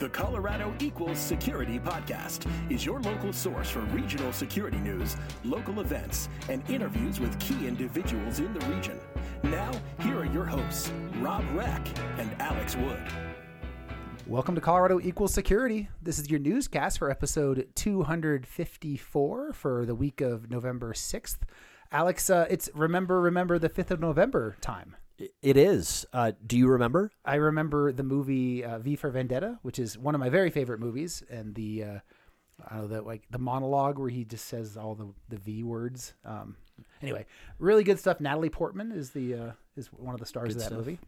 The Colorado Equals Security Podcast is your local source for regional security news, local events, and interviews with key individuals in the region. Now, here are your hosts, Robb Reck and Alex Wood. Welcome to Colorado Equals Security. This is your newscast for episode 254 for the week of November 6th. Alex, uh, it's remember, remember the 5th of November time. It is. Uh, do you remember? I remember the movie uh, V for Vendetta, which is one of my very favorite movies, and the uh, I don't know the like the monologue where he just says all the the V words. Um, anyway, really good stuff. Natalie Portman is the uh, is one of the stars Good of that stuff. movie.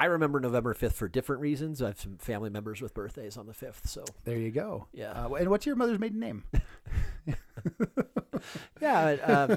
I remember November 5th for different reasons. I have some family members with birthdays on the 5th. So, There you go. Yeah. Uh, and what's your mother's maiden name? yeah. uh,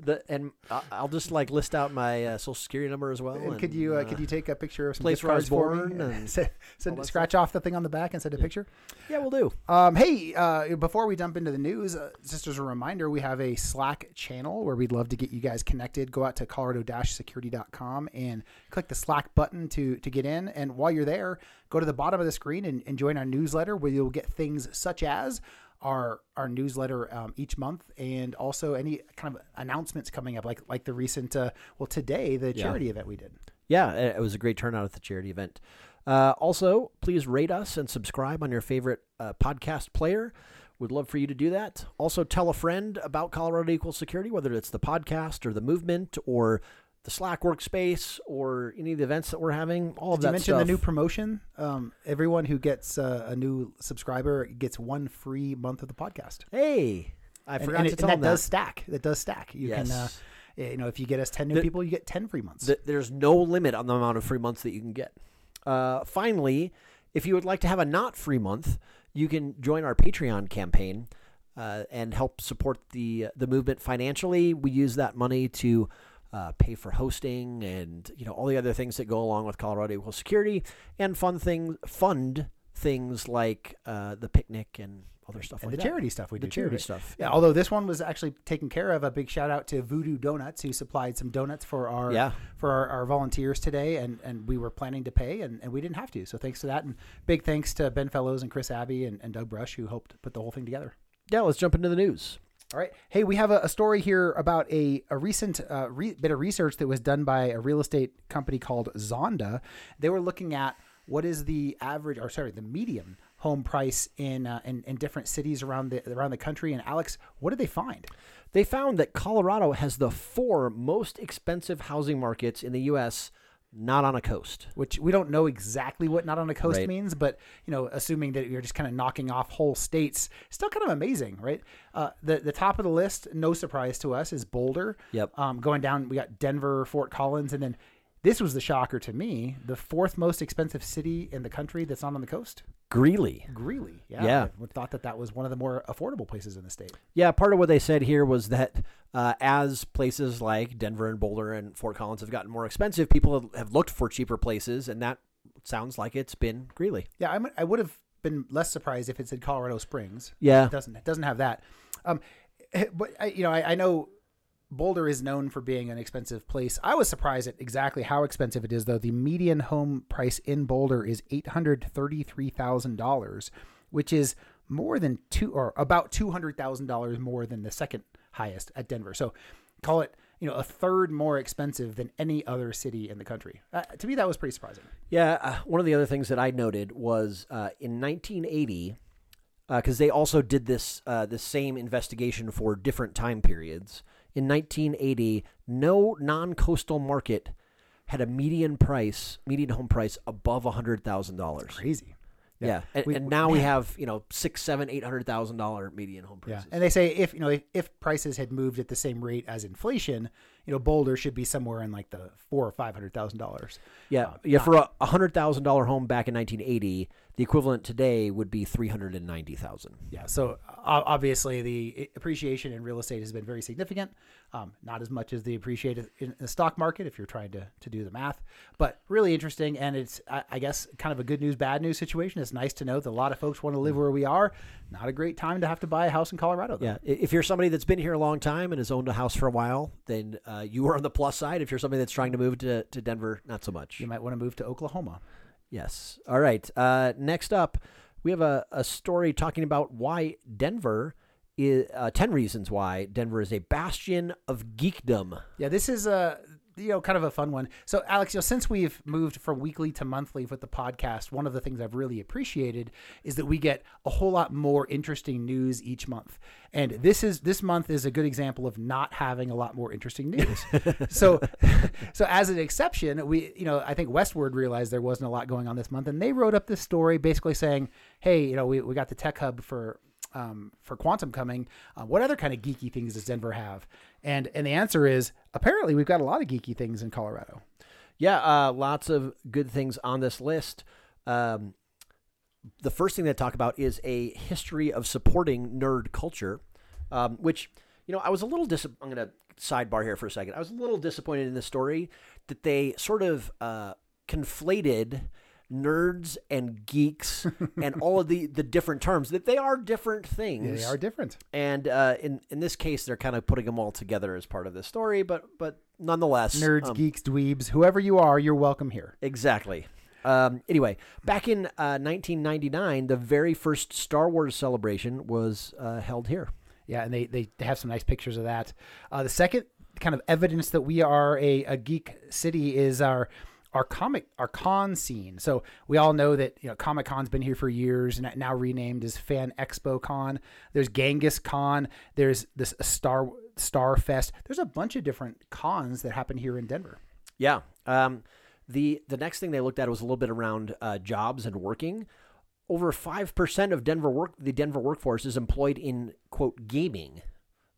the And I'll just like list out my uh, social security number as well. And and, could you uh, uh, could you take a picture of some place where I was cards for me? born and send, send, scratch off the thing on the back and send a picture. Yeah, we'll do. Um, hey, uh, before we jump into the news, uh, just as a reminder, we have a Slack channel where we'd love to get you guys connected. Go out to colorado-security.com and click the Slack button to to get in. And while you're there, go to the bottom of the screen and, and join our newsletter where you'll get things such as our our newsletter um, each month and also any kind of announcements coming up, like like the recent uh, well today the Yeah. charity event we did. Yeah, it it was a great turnout at the charity event. Uh, also, please rate us and subscribe on your favorite uh, podcast player. We'd love for you to do that. Also, tell a friend about Colorado Equal Security, whether it's the podcast or the movement or the Slack workspace or any of the events that we're having. All of Did you that mention stuff. the new promotion? Um, everyone who gets uh, a new subscriber gets one free month of the podcast. hey, I And- forgot and, to it- tell and that them does stack. That does stack. You can, uh, you know, if you get us ten new The- people, you get ten free months. Th- there's no limit on the amount of free months that you can get. Uh, finally, if you would like to have a not free month, you can join our Patreon campaign uh, and help support the the movement financially. We use that money to uh, pay for hosting and you know all the other things that go along with Colorado Equal Security and fun things fund things like uh, the picnic and other stuff and like the that. charity stuff we the do. too, charity right? stuff. Yeah, although this one was actually taken care of. A big shout out to Voodoo Doughnuts who supplied some donuts for our Yeah. for our, our volunteers today, and, and we were planning to pay, and, and we didn't have to. So thanks to that, and big thanks to Ben Fellows and Chris Abbey and, and Doug Brush who helped put the whole thing together. yeah. Let's jump into the news. All right. Hey, we have a, a story here about a, a recent uh, re- bit of research that was done by a real estate company called Zonda. They were looking at what is the average, or sorry, the median home price in, uh, in in different cities around the around the country. And Alex, what did they find? They found that Colorado has the four most expensive housing markets in the U.S. not on a coast. Which we don't know exactly what not on a coast Right. means, but you know, assuming that you're just kind of knocking off whole states, still kind of amazing, right? Uh, the the top of the list, no surprise to us, is Boulder. Yep. Um, going down, we got Denver, Fort Collins, and then this was the shocker to me: the fourth most expensive city in the country that's not on the coast, Greeley. Greeley. Yeah, Yeah. I thought that that was one of the more affordable places in the state. Yeah, part of what they said here was that uh, as places like Denver and Boulder and Fort Collins have gotten more expensive, people have- looked for cheaper places, and that sounds like it's been Greeley. Yeah, I, might- I would have been less surprised if it said Colorado Springs. Yeah. It doesn't it doesn't have that. Um, but I, you know, I, I know Boulder is known for being an expensive place. I was surprised at exactly how expensive it is, though. The median home price in Boulder is eight hundred thirty-three thousand dollars, which is more than two or about two hundred thousand dollars more than the second highest at Denver. So, call it you know a third more expensive than any other city in the country. Uh, to me, that was pretty surprising. Yeah, uh, one of the other things that I noted was uh, in 1980, because they also did this uh, the same investigation for different time periods. In 1980, no non-coastal market had a median price, median home price above hundred thousand dollars. Crazy. Yeah, and, We- and we- now we man. have you know six, seven, eight hundred thousand dollar median home prices. Yeah, and they say if you know if, if prices had moved at the same rate as inflation, you know Boulder should be somewhere in like the four or five hundred thousand dollars. Yeah, Uh, yeah. not- For a hundred thousand dollar home back in 1980, the equivalent today would be three hundred and ninety thousand. Yeah, so obviously the appreciation in real estate has been very significant. Um, not as much as the appreciated in the stock market if you're trying to, to do the math, but really interesting. And it's, I, I guess, kind of a good news, bad news situation. It's nice to know that a lot of folks want to live where we are. Not a great time to have to buy a house in Colorado. Though. Yeah, if you're somebody that's been here a long time and has owned a house for a while, then uh, you are on the plus side. If you're somebody that's trying to move to, to Denver, not so much. You might want to move to Oklahoma. Yes. All right. Uh, next up, we have a, a story talking about why Denver is uh, 10 reasons why Denver is a bastion of geekdom. Yeah, this is a you know kind of a fun one. So Alex, you know, since we've moved from weekly to monthly with the podcast, one of the things I've really appreciated is that we get a whole lot more interesting news each month. And this is this month is a good example of not having a lot more interesting news. so so as an exception, we you know, I think Westword realized there wasn't a lot going on this month and they wrote up this story basically saying, "Hey, you know, we we got the tech hub for um, for quantum coming, uh, what other kind of geeky things does Denver have? And and the answer is apparently we've got a lot of geeky things in Colorado. Yeah, uh, lots of good things on this list. Um, the first thing they talk about is a history of supporting nerd culture, um, which you know I was a little dis. I'm going to sidebar here for a second. I was a little disappointed in the story that they sort of uh, conflated nerds and geeks and all of the the different terms that they are different things. They are different. And uh, in in this case, they're kind of putting them all together as part of the story. But but nonetheless, Nerds, um, geeks, dweebs, whoever you are, you're welcome here. Exactly. Um, anyway, back in uh, 1999, the very first Star Wars celebration was uh, held here. Yeah, and they, they, have some nice pictures of that. Uh, the second kind of evidence that we are a, a geek city is our our comic our con scene. So we all know that you know Comic Con's been here for years and now renamed as Fan Expo Con. There's Genghis Con. There's this Star Star Fest. There's a bunch of different cons that happen here in Denver. Yeah. Um, the the next thing they looked at was a little bit around uh, jobs and working. Over five percent of Denver work the Denver workforce is employed in quote gaming.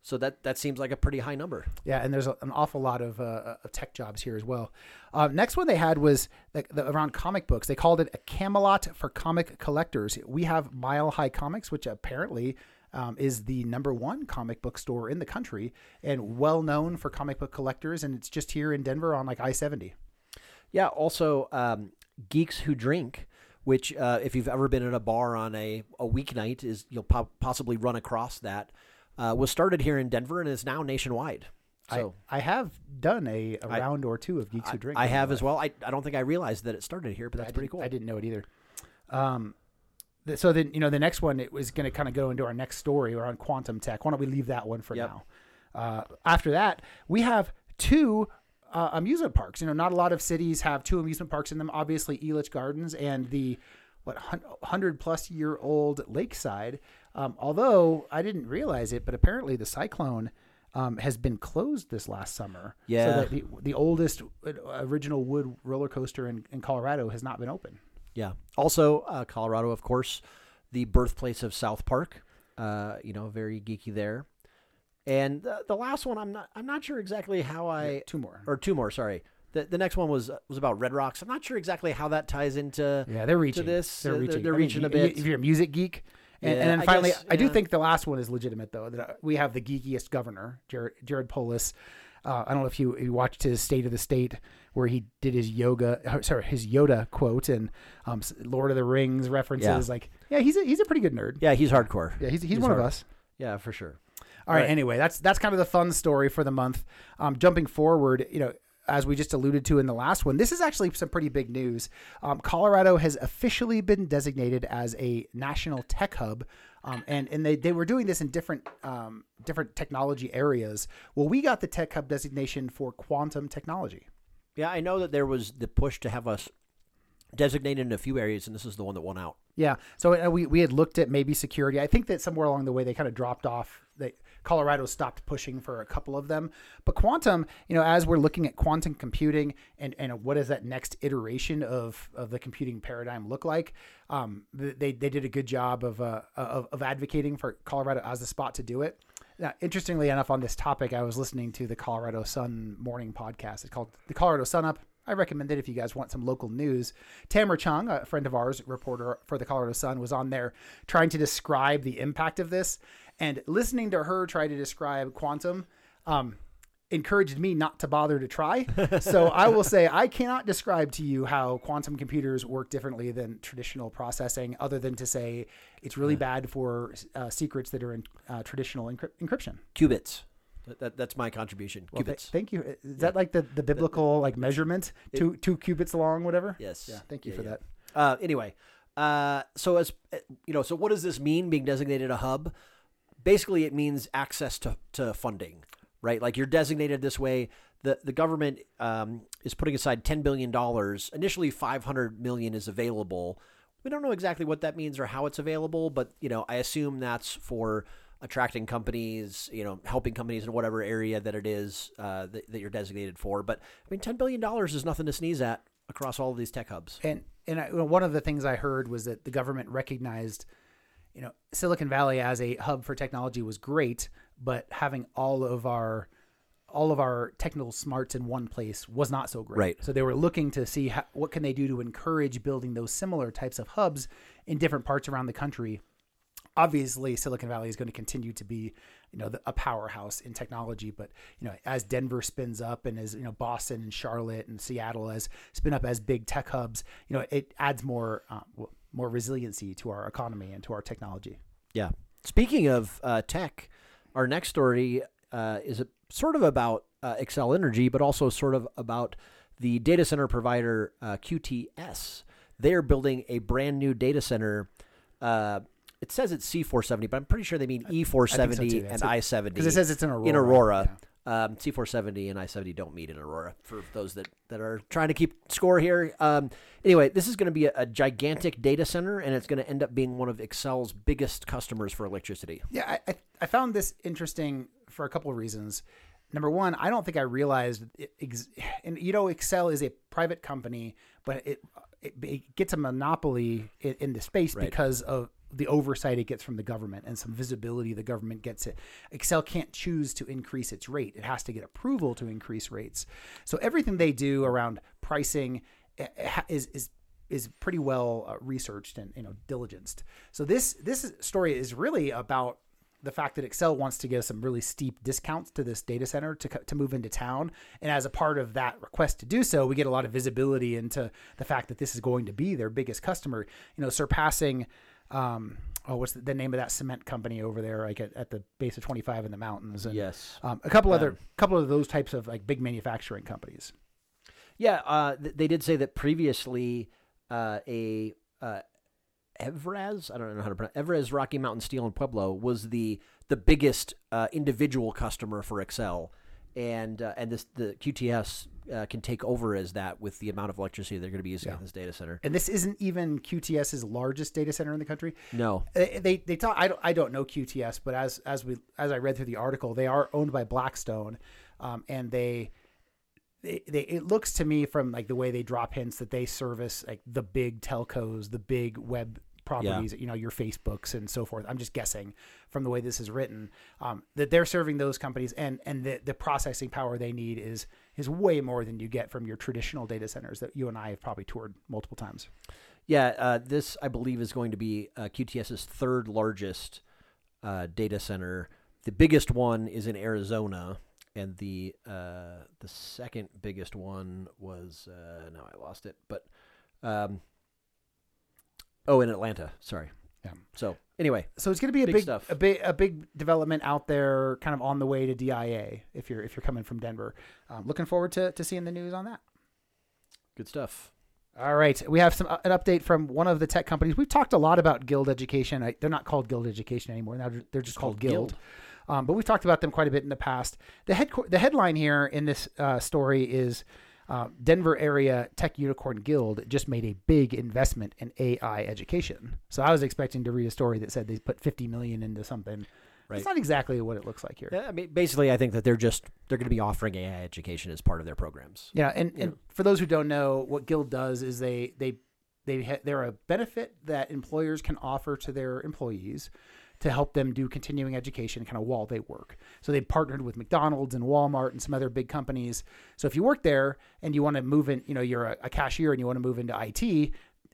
So that that seems like a pretty high number. Yeah, and there's a, an awful lot of, uh, of tech jobs here as well. Uh, next one they had was the, the, around comic books. They called it a Camelot for comic collectors. We have Mile High Comics, which apparently um, is the number one comic book store in the country and well known for comic book collectors. And it's just here in Denver on like I 70. Yeah. Also, um, Geeks Who Drink, which uh, if you've ever been in a bar on a, a weeknight, is you'll po- possibly run across that uh, was started here in Denver and is now nationwide. So I, I have done a, a round or two of Geeks Who Drink. I have as well. I, I don't think I realized that it started here, but that's I pretty cool. I didn't know it either. Um, th- so then you know the next one it was going to kind of go into our next story around quantum tech. Why don't we leave that one for Yep. now? Uh, after that, we have two uh, amusement parks. You know, not a lot of cities have two amusement parks in them. Obviously, Elitch Gardens and the what hundred plus year old Lakeside. Um, although I didn't realize it, but apparently the cyclone um, has been closed this last summer. Yeah. So that the, the oldest uh, original wood roller coaster in, in Colorado has not been open. Yeah. Also, uh, Colorado, of course, the birthplace of South Park. Uh, you know, very geeky there. And the, the last one, I'm not I'm not sure exactly how I Two more. or two more. Sorry. The, the next one was was about Red Rocks. I'm not sure exactly how that ties into Yeah, they're reaching. this. They're Uh, they're- reaching. they're mean, reaching a y- bit. If you're a music geek, and, Yeah, and then I finally, guess, I do think the last one is legitimate though. That uh, we have the geekiest governor, Jared, Jared Polis. Uh, I don't know if you, you watched his State of the State where he did his yoga, uh, sorry, his Yoda quote and um, Lord of the Rings references. Like, yeah, he's a, he's a pretty good nerd. Yeah, he's hardcore. Yeah, he's, he's, one of us. Yeah, for sure. All right, Right. Anyway, that's that's kind of the fun story for the month. Um, jumping forward, you know, as we just alluded to in the last one, this is actually some pretty big news. Um, Colorado has officially been designated as a national tech hub, um, and and they, they were doing this in different um, different technology areas. Well, we got the tech hub designation for quantum technology. Yeah, I know that there was the push to have us designated in a few areas, and this is the one that won out. Yeah. So uh, we, we had looked at maybe security. I think that somewhere along the way they kind of dropped off. They, Colorado stopped pushing for a couple of them. But quantum, you know, as we're looking at quantum computing and, and what does that next iteration of, of the computing paradigm look like, um, they, they did a good job of, uh, of, of advocating for Colorado as the spot to do it. Now, interestingly enough, on this topic, I was listening to the Colorado Sun morning podcast. It's called the Colorado Sun Up. I recommend it if you guys want some local news. Tamara Chuang, a friend of ours, reporter for the Colorado Sun, was on there trying to describe the impact of this. And listening to her try to describe quantum um, encouraged me not to bother to try. so I will say I cannot describe to you how quantum computers work differently than traditional processing, other than to say it's really bad for uh, secrets that are in uh, traditional encryp- encryption. Qubits. That, that, that's my contribution. Well, th- Qubits. thank you. Is that like the, the biblical like measurement? two two cubits long, whatever. Yes. Yeah. Thank you Yeah, for yeah. that. Uh, anyway, Uh, so as you know, so what does this mean? Being designated a hub, basically, it means access to to funding, right? Like you're designated this way. The the government um, is putting aside ten billion dollars. Initially, five hundred million is available. We don't know exactly what that means or how it's available, but you know, I assume that's for attracting companies, you know, helping companies in whatever area that it is uh, that, that you're designated for. But I mean, ten billion dollars is nothing to sneeze at across all of these tech hubs. And and I, one of the things I heard was that the government recognized, you know, Silicon Valley as a hub for technology was great, but having all of our all of our technical smarts in one place was not so great. Right. So they were looking to see how, what can they do to encourage building those similar types of hubs in different parts around the country. Obviously, Silicon Valley is going to continue to be, you know, the, a powerhouse in technology. But you know, as Denver spins up, and as you know, Boston and Charlotte and Seattle as spin up as big tech hubs, you know, it adds more uh, more resiliency to our economy and to our technology. Yeah. Speaking of uh, tech, our next story uh, is a, sort of about uh, Xcel Energy, but also sort of about the data center provider uh, QTS. They're building a brand new data center. Uh, it says it's C470, but I'm pretty sure they mean E470 too. and I-70. Because it says it's in Aurora. in Aurora. Yeah. Um, C470 and I-70 don't meet in Aurora. For those that, that are trying to keep score here. Um, anyway, this is going to be a, a gigantic data center, and it's going to end up being one of Xcel's biggest customers for electricity. Yeah, I, I, found this interesting for a couple of reasons. Number one, I don't think I realized, it, ex- and you know, Xcel is a private company, but it it, it gets a monopoly in, in the space Right. because of the oversight it gets from the government and some visibility the government gets it. Xcel can't choose to increase its rate; it has to get approval to increase rates. So everything they do around pricing eh, eh, is is is pretty well uh, researched and you know diligenced. So this this story is really about the fact that Xcel wants to give some really steep discounts to this data center to, to move into town. And as a part of that request to do so, we get a lot of visibility into the fact that this is going to be their biggest customer, you know, surpassing, um, oh, what's the, the name of that cement company over there, like at, at the base of 25 in the mountains? And, Yes. Um, a couple other, couple of those types of like big manufacturing companies. Yeah, uh, th- they did say that previously uh, a uh, Evraz, I don't know how to pronounce Evraz Rocky Mountain Steel in Pueblo was the the biggest uh, individual customer for Xcel, and uh, and this the QTS uh, can take over as that with the amount of electricity they're going to be using in this data center. And this isn't even QTS's largest data center in the country. No, They they, they talk. I don't I don't know QTS, but as as we as I read through the article, they are owned by Blackstone, um, and they. They, they, it looks to me from like the way they drop hints that they service like the big telcos, the big web properties, you know, your Facebooks and so forth. I'm just guessing from the way this is written um, that they're serving those companies, and and the, the processing power they need is is way more than you get from your traditional data centers that you and I have probably toured multiple times. Yeah, uh, this I believe is going to be uh, QTS's third largest uh, data center. The biggest one is in Arizona, and the uh, the second biggest one was uh, now I lost it, but um, oh, in Atlanta. Sorry. Yeah. So anyway, So it's going to be a Big big, stuff. a big, a big development out there, kind of on the way to DIA. If you're if you're coming from Denver, um, looking forward to to seeing the news on that. good stuff. All right, we have some uh, an update from one of the tech companies. We've talked a lot about Guild Education. I, they're not called Guild Education anymore. Now they're- they're just called, called Guild. Guild. Um, but we've talked about them quite a bit in the past. The head the headline here in this uh, story is uh, Denver area tech unicorn Guild just made a big investment in AI education. So I was expecting to read a story that said they put 50 million into something. Right. It's not exactly what it looks like here. Yeah, I mean, basically, I think that they're just they're going to be offering AI education as part of their programs. Yeah, and, and for those who don't know, what Guild does is they they they ha- they're a benefit that employers can offer to their employees to help them do continuing education kind of while they work. So they partnered with McDonald's and Walmart and some other big companies. So if you work there and you want to move in, you know, you're a, a cashier and you want to move into IT,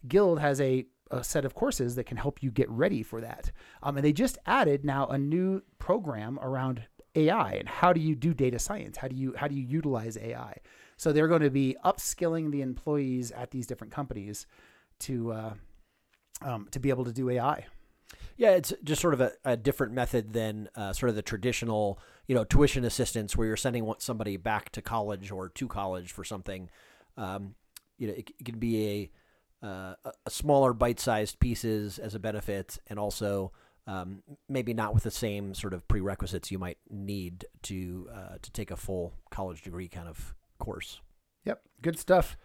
Guild has a a set of courses that can help you get ready for that. Um, and they just added now a new program around AI and how do you do data science? How do you how do you utilize AI? So they're going to be upskilling the employees at these different companies to uh, um, to be able to do AI. Yeah, it's just sort of a, a different method than uh, sort of the traditional, you know, tuition assistance where you're sending somebody back to college or to college for something. Um, you know, it, it can be uh, a- a smaller bite-sized pieces as a benefit, and also um, maybe not with the same sort of prerequisites you might need to uh, to take a full college degree kind of course. Yep, good stuff.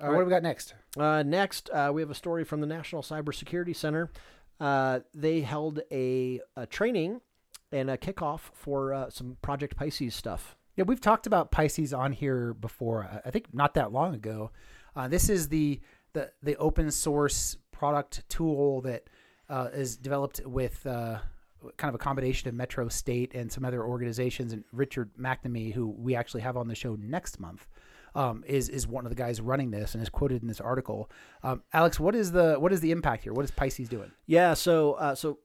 Uh, All What do we got next? Uh, next, uh, we have a story from the National Cybersecurity Center. Uh, they held a, a training and a kickoff for uh, some Project Pisces stuff. Yeah, we've talked about Pisces on here before. I think not that long ago. Uh, this is the, the the open source product tool that uh, is developed with uh, kind of a combination of Metro State and some other organizations. And Richard McNamee, who we actually have on the show next month, um, is is one of the guys running this and is quoted in this article. Um, Alex, what is the what is the impact here? What is Pisces doing? Yeah, so uh, so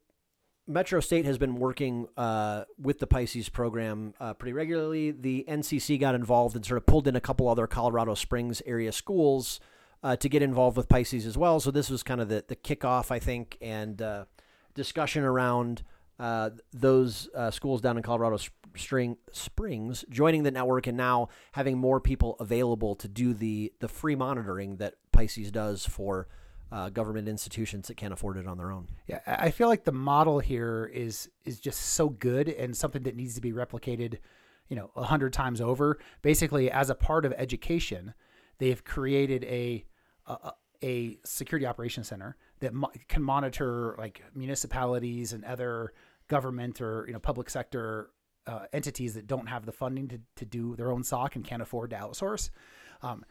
Metro State has been working uh, with the Pisces program uh, pretty regularly. The NCC got involved and sort of pulled in a couple other Colorado Springs area schools uh, to get involved with Pisces as well. So this was kind of the the kickoff, I think, and uh, discussion around uh, those uh, schools down in Colorado Sp- String, Springs joining the network and now having more people available to do the the free monitoring that Pisces does for uh, government institutions that can't afford it on their own. Yeah, I feel like the model here is is just so good and something that needs to be replicated, you know, a hundred times over. Basically, as a part of education, they've created a a, a security operations center that mo- can monitor like municipalities and other government or you know public sector uh, entities that don't have the funding to, to do their own SOC and can't afford to outsource. Um,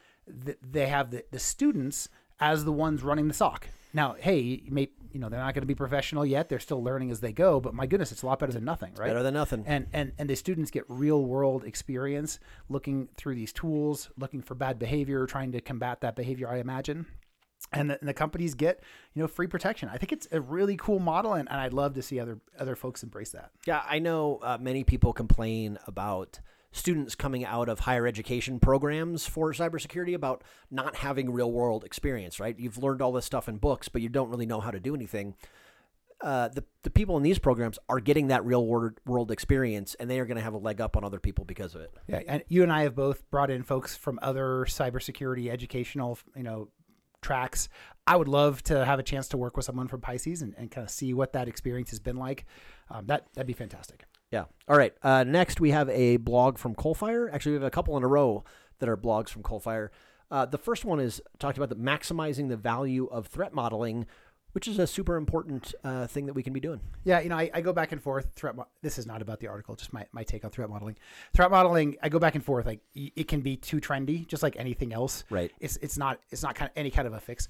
th- they have the, the students as the ones running the SOC. Now, hey, you may you know they're not going to be professional yet; they're still learning as they go. But my goodness, it's a lot better than nothing, right? Better than nothing. and and and the students get real world experience looking through these tools, looking for bad behavior, trying to combat that behavior. I imagine. And the, and the companies get, you know, free protection. I think it's a really cool model, and, and I'd love to see other other folks embrace that. Yeah, I know uh, many people complain about students coming out of higher education programs for cybersecurity about not having real world experience, right? You've learned all this stuff in books, but you don't really know how to do anything. Uh, the, the people in these programs are getting that real world, world experience, and they are going to have a leg up on other people because of it. Yeah, and you and I have both brought in folks from other cybersecurity educational, you know, tracks. I would love to have a chance to work with someone from Pisces and, and kind of see what that experience has been like. Um, that that'd be fantastic. Yeah. All right. Uh, next, we have a blog from Coalfire. Actually, we have a couple in a row that are blogs from Coalfire. Uh, the first one is talked about the maximizing the value of threat modeling, which is a super important uh, thing that we can be doing. Yeah, you know, I, I go back and forth. Threat. Mo- this is not about the article. Just my, my take on threat modeling. Threat modeling. I go back and forth. Like it can be too trendy, just like anything else. Right. It's it's not it's not kind of any kind of a fix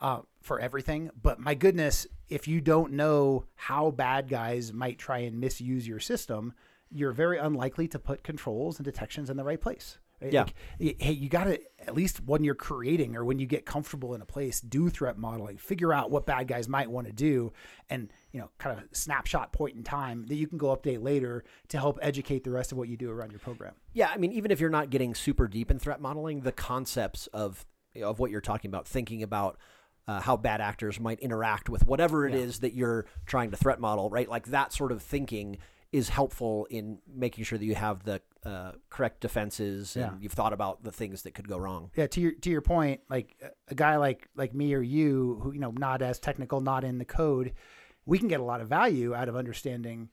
uh, for everything. But my goodness, if you don't know how bad guys might try and misuse your system, you're very unlikely to put controls and detections in the right place. Yeah. Like, hey, you got to at least when you're creating or when you get comfortable in a place, do threat modeling. Figure out what bad guys might want to do, and you know, kind of snapshot point in time that you can go update later to help educate the rest of what you do around your program. Yeah, I mean, even if you're not getting super deep in threat modeling, the concepts of of what you're talking about, thinking about uh, how bad actors might interact with whatever it is that you're trying to threat model, right? Like that sort of thinking is helpful in making sure that you have the uh, correct defenses and Yeah. you've thought about the things that could go wrong. yeah to your to your point like a guy like like me or you who you know not as technical not in the code we can get a lot of value out of understanding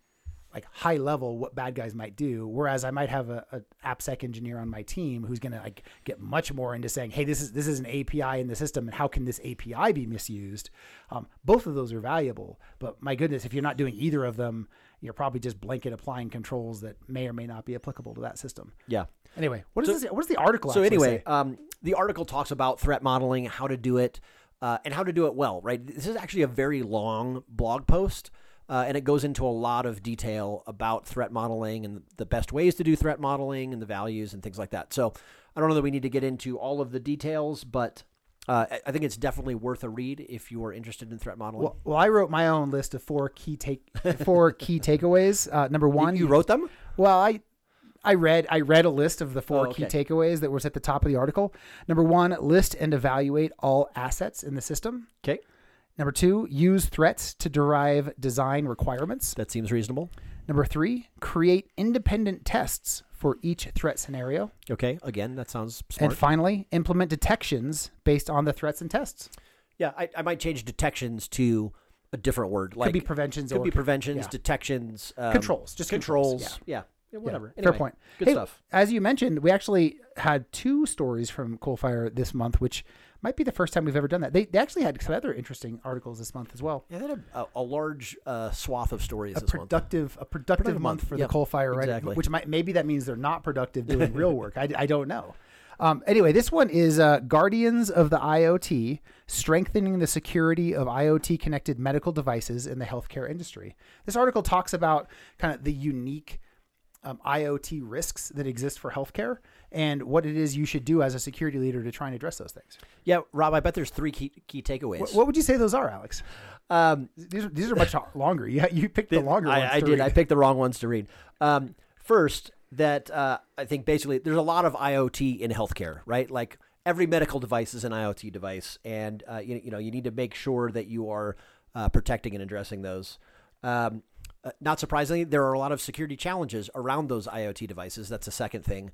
like high level what bad guys might do whereas i might have a, a appsec engineer on my team who's going to like get much more into saying hey this is this is an api in the system and how can this api be misused um, both of those are valuable but my goodness if you're not doing either of them you're probably just blanket applying controls that may or may not be applicable to that system Yeah. anyway what is this what does the article So anyway, um, the article talks about threat modeling, how to do it, uh, and how to do it well. Right. This is actually a very long blog post, uh, and it goes into a lot of detail about threat modeling and the best ways to do threat modeling and the values and things like that. So I don't know that we need to get into all of the details, but uh, I- think it's definitely worth a read if you are interested in threat modeling. Well, well, I wrote my own list of four key take four key takeaways. Uh, number one, you wrote them? Well, I I read I read a list of the four Oh, key takeaways that was at the top of the article. Number one, list and evaluate all assets in the system. Okay, Number two, use threats to derive design requirements. that seems reasonable. Number three, create independent tests for each threat scenario. Okay, again, that sounds smart. And finally, implement detections based on the threats and tests. Yeah, I, I might change detections to a different word. Like could be preventions. could or, be preventions, yeah. detections, um, Controls, just controls, controls. Yeah, yeah, whatever. Fair Anyway, point. Good Hey, stuff. As you mentioned, we actually had two stories from Coalfire this month, which might be the first time we've ever done that. They, they actually had some other interesting articles this month as well. Yeah, they had a, a, large uh, swath of stories A this month. productive, a productive, Productive month, month, for yep, the Coalfire, right? exactly. Which might maybe that means they're not productive doing real work. I, I don't know. Um, anyway, this one is uh, Guardians of the IoT, strengthening the security of IoT connected medical devices in the healthcare industry. This article talks about kind of the unique um, IoT risks that exist for healthcare and what it is you should do as a security leader to try and address those things. Yeah, Robb, I bet there's three key, key takeaways. What, what would you say those are, Alex? um, These are, these are much longer. You, you picked the longer ones. I, I to did. read. I picked the wrong ones to read. Um, first, that uh, I think basically there's a lot of IoT in healthcare, right? Like every medical device is an IoT device, and uh, you, you know you need to make sure that you are uh, protecting and addressing those. Um, uh, not surprisingly, there are a lot of security challenges around those IoT devices. That's the second thing.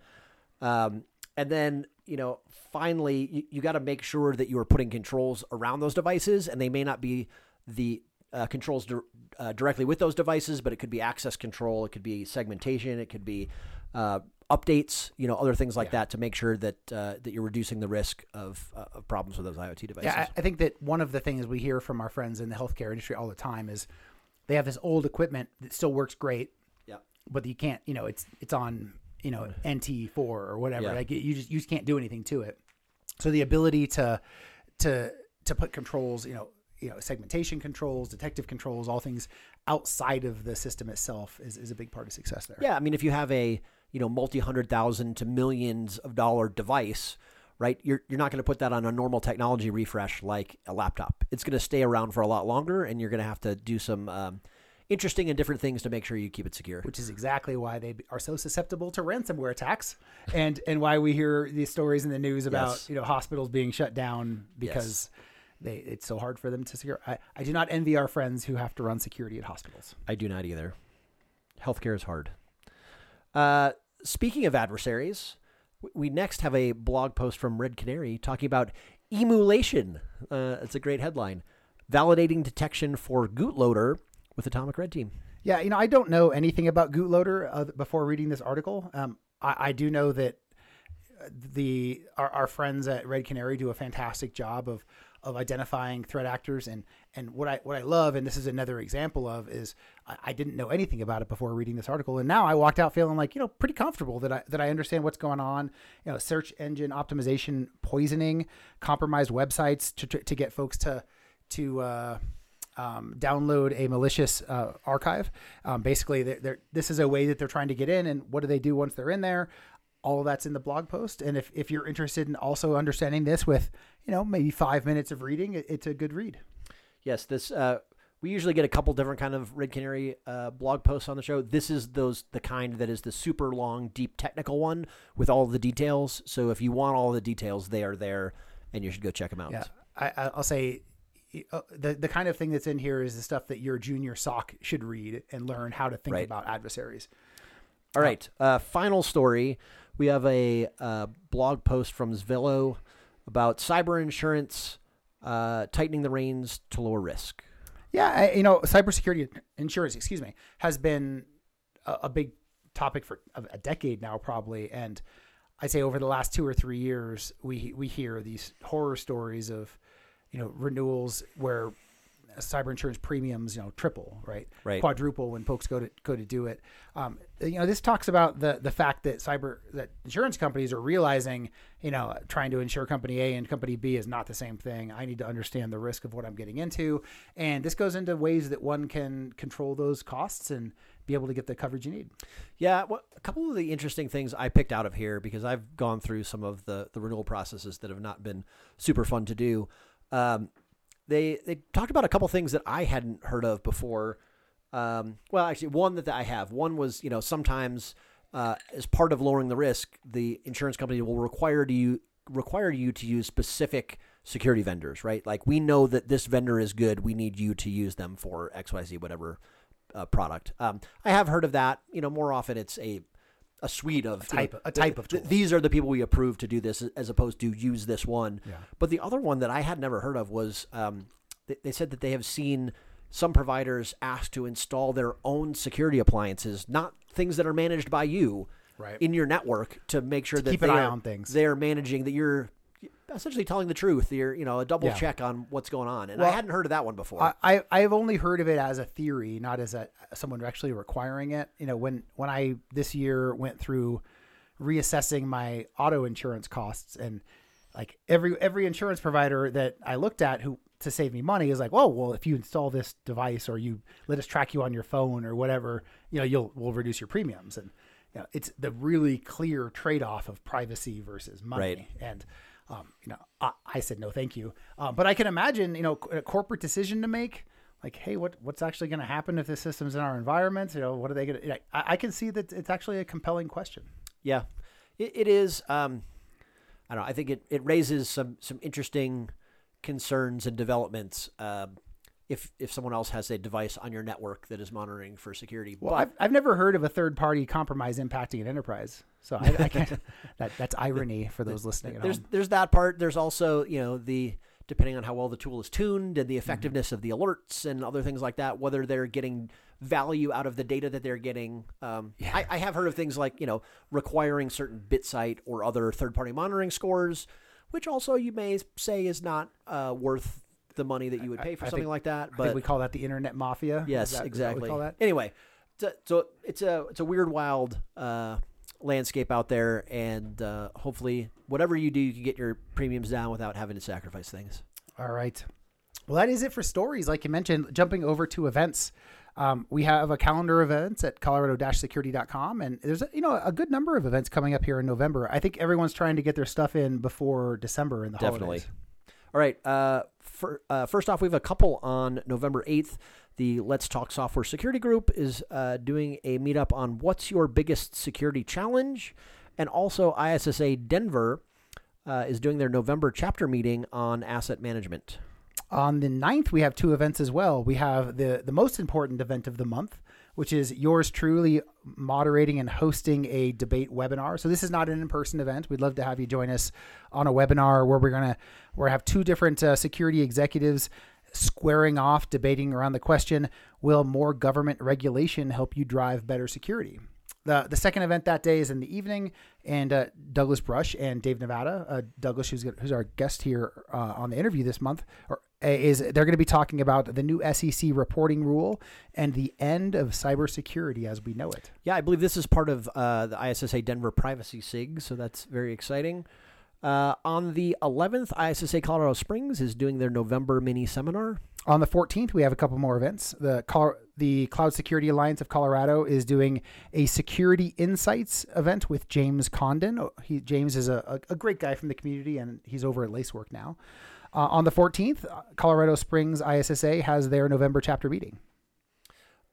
Um, and then, you know, finally, you, you got to make sure that you are putting controls around those devices, and they may not be the uh, controls dir- uh, directly with those devices, but it could be access control, it could be segmentation, it could be uh, updates, you know, other things like that to make sure that uh, that you're reducing the risk of, uh, of problems with those IoT devices. Yeah, I, I think that one of the things we hear from our friends in the healthcare industry all the time is they have this old equipment that still works great, yeah. but you can't, you know, it's it's on, you know, NT four or whatever. Yeah. Like you just you just can't do anything to it. So the ability to to to put controls, you know, you know, segmentation controls, detective controls, all things outside of the system itself is, is a big part of success there. Yeah, I mean, if you have a you know multi hundred thousand to millions of dollar device, right? You're you're not going to put that on a normal technology refresh like a laptop. It's going to stay around for a lot longer, and you're going to have to do some um, interesting and different things to make sure you keep it secure. which is exactly why they are so susceptible to ransomware attacks, and and why we hear these stories in the news about Yes. you know hospitals being shut down because they it's so hard for them to secure. I, I do not envy our friends who have to run security at hospitals. I do not either. Healthcare is hard. Uh, speaking of adversaries, we next have a blog post from Red Canary talking about emulation. Uh, it's a great headline. Validating detection for Gootloader with Atomic Red Team. Yeah, you know I don't know anything about Gootloader uh, before reading this article. Um, I, I do know that the our, our friends at Red Canary do a fantastic job of of identifying threat actors and and what I what I love and this is another example of is I, I didn't know anything about it before reading this article and now I walked out feeling like you know pretty comfortable that I that I understand what's going on you know search engine optimization poisoning compromised websites to to, to get folks to to uh, um, download a malicious uh, archive. Um, basically, they're, they're, this is a way that they're trying to get in, and what do they do once they're in there? All of that's in the blog post. And if, if you're interested in also understanding this with, you know, maybe five minutes of reading, it, it's a good read. Yes, this uh, we usually get a couple different kind of Red Canary uh, blog posts on the show. This is those the kind that is the super long, deep technical one with all the details. So if you want all the details, they are there, and you should go check them out. Yeah, I, I'll say uh, the the kind of thing that's in here is the stuff that your junior SOC should read and learn how to think Right. about adversaries. All right. Uh, final story. We have a uh, blog post from Zvelo about cyber insurance uh, tightening the reins to lower risk. Yeah, I, you know, cybersecurity insurance, excuse me, has been a, a big topic for a, decade now, probably. And I'd say over the last two or three years, we we hear these horror stories of, you know, renewals where cyber insurance premiums, you know, triple, right, Right. quadruple when folks go to go to do it. Um, you know, this talks about the the fact that cyber that insurance companies are realizing, you know, trying to insure company A and company B is not the same thing. I need to understand the risk of what I'm getting into, and this goes into ways that one can control those costs and be able to get the coverage you need. Yeah, well, a couple of the interesting things I picked out of here because I've gone through some of the the renewal processes that have not been super fun to do. Um, they they talked about a couple things that I hadn't heard of before. Um, well, actually, one that I have. One was you know sometimes uh, as part of lowering the risk, the insurance company will require you require you to use specific security vendors, right? Like we know that this vendor is good, we need you to use them for X Y Z whatever uh, product. Um, I have heard of that. You know, more often it's a a suite of type- you know, a type of tool. These are the people we approve to do this, as opposed to use this one. Yeah. But the other one that I had never heard of was um, they, they said that they have seen some providers asked to install their own security appliances, not things that are managed by you, Right. in your network to make sure that keep they an eye are, on things. They're managing that you're essentially telling the truth. You're you know a double Yeah. check on what's going on, and I hadn't heard of that one before. I, I I've only heard of it as a theory, not as a someone actually requiring it. You know, when when I this year went through reassessing my auto insurance costs and like every every insurance provider that I looked at who to save me money is like, oh well, if you install this device or you let us track you on your phone or whatever, you know, you'll we'll reduce your premiums and you know, it's the really clear trade off of privacy versus money Right. and um, you know I, I said no thank you um, but i can imagine you know a corporate decision to make like hey what what's actually going to happen if this system's in our environment you know what are they going to I, I can see that it's actually a compelling question Yeah, it, it is. Um, I don't know. I think it, it raises some some interesting concerns and developments. Um, if if someone else has a device on your network that is monitoring for security, well but I've, I've never heard of a third party compromise impacting an enterprise so i, I can't that that's irony for those listening there's home there's that part. There's also you know the depending on how well the tool is tuned and the effectiveness of the alerts and other things like that. Whether they're getting value out of the data that they're getting. Um, I, I have heard of things like you know requiring certain BitSight or other third party monitoring scores, which also you may say is not uh, worth the money that you would pay for I something think- like that. I But we call that the internet mafia Yes, that exactly. we call that? Anyway, so, so it's a it's a weird, wild uh, landscape out there, and uh, hopefully, whatever you do, you can get your premiums down without having to sacrifice things. All right. Well, that is it for stories. Like you mentioned, jumping over to events. Um, we have a calendar of events at colorado-security.com, and there's a, you know a good number of events coming up here in November. I think everyone's trying to get their stuff in before December in the Definitely. holidays. All right. Uh, for, uh, first off, we have a couple on November 8th. The Let's Talk Software Security Group is uh, doing a meetup on what's your biggest security challenge. And also, ISSA Denver uh, is doing their November chapter meeting on asset management. On the 9th, we have two events as well. We have the, the most important event of the month, which is yours truly moderating and hosting a debate webinar. So this is not an in-person event. We'd love to have you join us on a webinar where we're gonna we have two different uh, security executives squaring off, debating around the question: Will more government regulation help you drive better security? The, the second event that day is in the evening, and uh, Douglas Brush and Dave Nevada, uh, Douglas, who's, who's our guest here uh, on the interview this month, or, uh, is they're going to be talking about the new SEC reporting rule and the end of cybersecurity as we know it. Yeah, I believe this is part of uh, the ISSA Denver Privacy SIG, so that's very exciting. Uh, on the 11th, ISSA Colorado Springs is doing their November mini seminar. On the 14th, we have a couple more events. The Col- the Cloud Security Alliance of Colorado is doing a Security Insights event with James Condon. Oh, He, James is a, a, a great guy from the community, and he's over at Lacework now. Uh, on the 14th, uh, Colorado Springs ISSA has their November chapter meeting.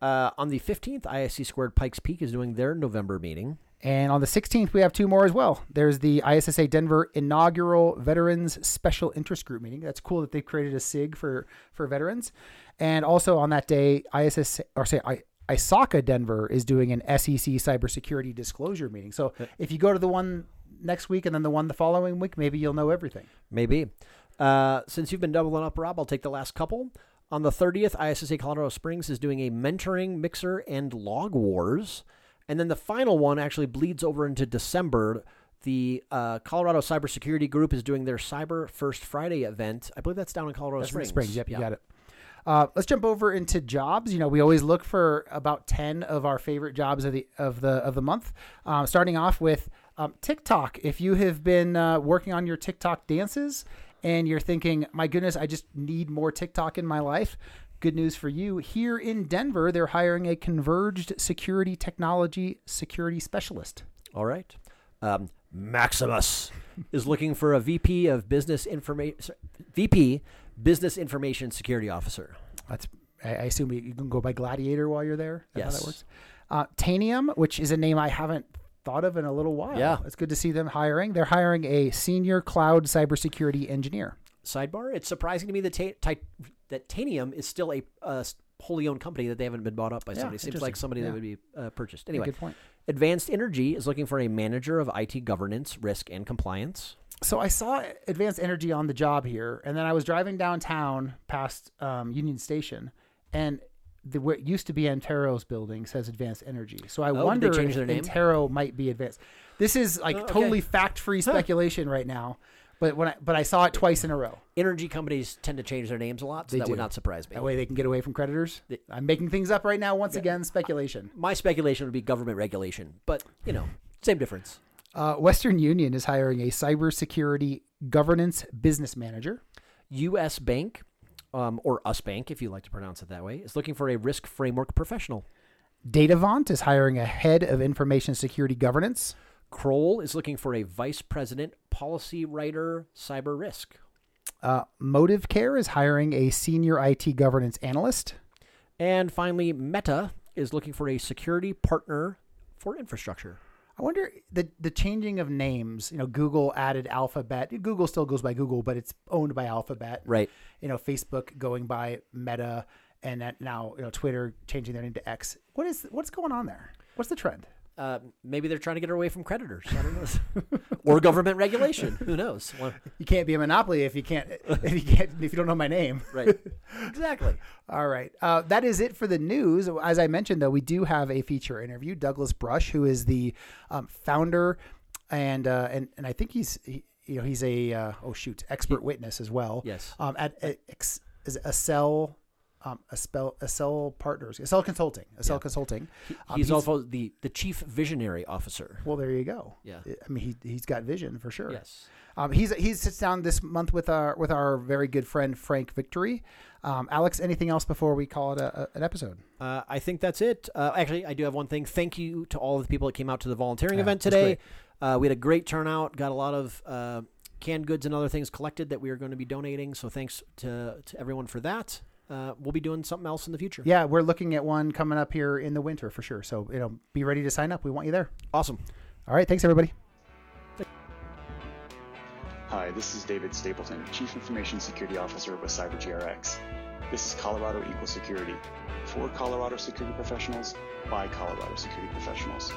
Uh, on the 15th, ISC Squared Pikes Peak is doing their November meeting. And on the 16th, we have two more as well. There's the ISSA Denver inaugural Veterans Special Interest Group meeting. That's cool that they've created a SIG for, for veterans. And also on that day, ISSA, or say, I, ISACA Denver is doing an SEC cybersecurity disclosure meeting. So if you go to the one next week and then the one the following week, maybe you'll know everything. Maybe. Uh, since you've been doubling up, Robb, I'll take the last couple. On the 30th, ISSA Colorado Springs is doing a mentoring, mixer, and log wars. And then the final one actually bleeds over into December. The uh, Colorado Cybersecurity Group is doing their Cyber First Friday event. I believe that's down in Colorado That's Springs. Springs. Yep, you Yeah. got it. Uh, let's jump over into jobs. You know, we always look for about ten of our favorite jobs of the of the of the month. Um, starting off with um, TikTok. If you have been uh, working on your TikTok dances and you're thinking, "My goodness, I just need more TikTok in my life," good news for you. Here in Denver, they're hiring a converged security technology security specialist. All right. Um, Maximus is looking for a VP of Business Information VP Business Information Security Officer. That's I assume you can go by Gladiator while you're there. That How Yes. that works. Uh, Tanium, which is a name I haven't thought of in a little while. Yeah. it's good to see them hiring. They're hiring a senior cloud cybersecurity engineer. Sidebar: It's surprising to me that ta- ti- that Tanium is still a uh, wholly owned company that they haven't been bought up by somebody. Seems like somebody Yeah. that would be uh, purchased. Anyway, Good point. Advanced Energy is looking for a manager of IT governance, risk, and compliance. So I saw Advanced Energy on the job here, and then I was driving downtown past um, Union Station, and the what used to be Antero's building says Advanced Energy. So I Oh, wonder if? Antero might be Advanced. This is like Oh, okay. totally fact-free speculation right now, but when I, but I saw it twice in a row. Energy companies tend to change their names a lot, so They that would not surprise me. That way they can get away from creditors. I'm making things up right now. Once again, speculation. My speculation would be government regulation, but you know, same difference. Uh, Western Union is hiring a cybersecurity governance business manager. U.S. Bank, um, or US Bank, if you like to pronounce it that way, is looking for a risk framework professional. Datavant is hiring a head of information security governance. Kroll is looking for a vice president, policy writer, cyber risk. Uh, ModivCare is hiring a senior IT governance analyst. And finally, Meta is looking for a security partner for infrastructure. I wonder the the changing of names. You know, Google added Alphabet. Google still goes by Google, but it's owned by Alphabet. Right. You know, Facebook going by Meta, and now you know Twitter changing their name to X. What is what's going on there? What's the trend? Uh, maybe they're trying to get away from creditors. I don't know. or government regulation. Who knows? Well, You can't be a monopoly if you can't if you can't if you don't know my name. right. exactly. All right. Uh, that is it for the news. As I mentioned, though, we do have a feature interview. Douglas Brush, who is the um, founder, and uh, and and I think he's he, you know he's a uh, oh shoot expert witness as well. Yes. Um, at, at ex, is it Accel, um, Accel, Accel Partners, Accel Consulting, Accel Consulting. Um, He's, also the, the chief visionary officer. well. There you go. Yeah. I mean, he he's got vision for sure. Yes. Um, he's he sits down this month with our with our very good friend Frank Victory. Um, Alex, anything else before we call it a, a, an episode? Uh, I think that's it. Uh, actually, I do have one thing. Thank you to all of the people that came out to the volunteering Yeah, event today. Uh, we had a great turnout. Got a lot of uh, canned goods and other things collected that we are going to be donating. So thanks to, to everyone for that. Uh, we'll be doing something else in the future. Yeah, we're looking at one coming up here in the winter for sure. So you know, be ready to sign up. We want you there. Awesome. All right, thanks everybody. Hi, this is David Stapleton, Chief Information Security Officer with CyberGRX. This is Colorado Equal Security for Colorado security professionals by Colorado security professionals.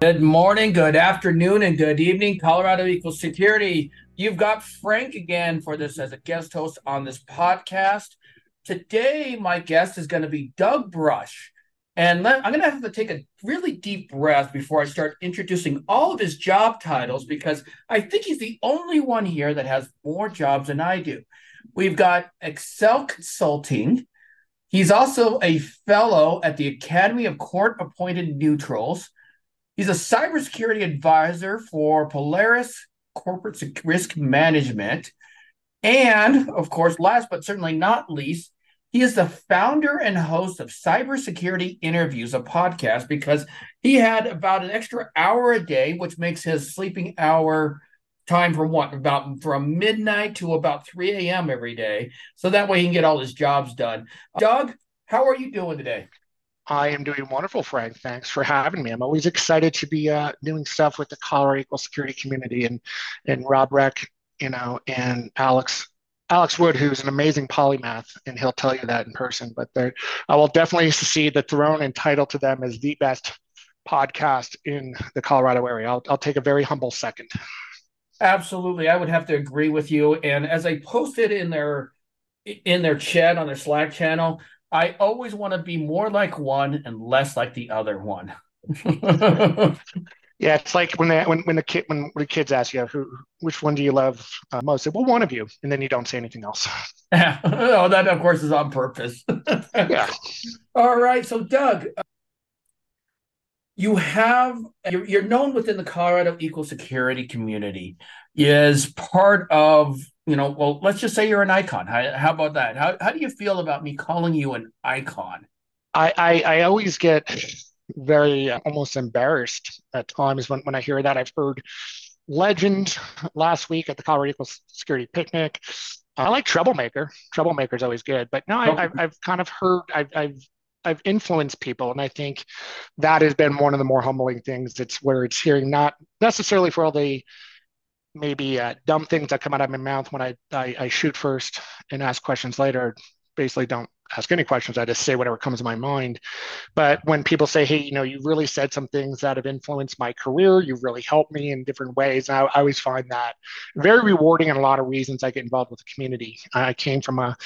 Good morning, good afternoon, and good evening, Colorado Equal Security. You've got Frank again for this as a guest host on this podcast. Today, my guest is going to be Doug Brush. And let, I'm going to have to take a really deep breath before I start introducing all of his job titles because I think he's the only one here that has more jobs than I do. We've got Accel Consulting. He's also a fellow at the Academy of Court Appointed Neutrals. He's a cybersecurity advisor for Polaris Corporate Risk Management. And of course, last but certainly not least, he is the founder and host of Cybersecurity Interviews, a podcast, because he had about an extra hour a day, which makes his sleeping hour time from what? About from midnight to about 3 a.m. every day. So that way he can get all his jobs done. Doug, how are you doing today? I am doing wonderful, Frank. Thanks for having me. I'm always excited to be uh, doing stuff with the Colorado Equal Security community and and Robb Reck, you know, and Alex Alex Wood, who's an amazing polymath, and he'll tell you that in person. But I will definitely see the throne and title to them as the best podcast in the Colorado area. I'll I'll take a very humble second. Absolutely, I would have to agree with you. And as I posted in their in their chat on their Slack channel, I always want to be more like one and less like the other one. Yeah, it's like when they, when when the kid when the kids ask you who which one do you love uh, most, say, well, one of you, and then you don't say anything else. oh, that of course is on purpose. Yeah. All right, so Doug, uh, you have you're, you're known within the Colorado Equal Security community is part of you know well let's just say you're an icon. How, how about that? How how do you feel about me calling you an icon? I, I, I always get very uh, almost embarrassed at times when, when I hear that. I've heard legend last week at the Colorado Equal Security Picnic. I like troublemaker. Troublemaker is always good, but no, I, I've, I've kind of heard, I've, I've, I've influenced people, and I think that has been one of the more humbling things. It's where it's hearing not necessarily for all the maybe uh, dumb things that come out of my mouth when I, I, I shoot first and ask questions later. Basically, don't ask any questions. I just say whatever comes to my mind. But when people say, "Hey, you know, you really said some things that have influenced my career. You really helped me in different ways," I, I always find that very rewarding and a lot of reasons I get involved with the community. I came from a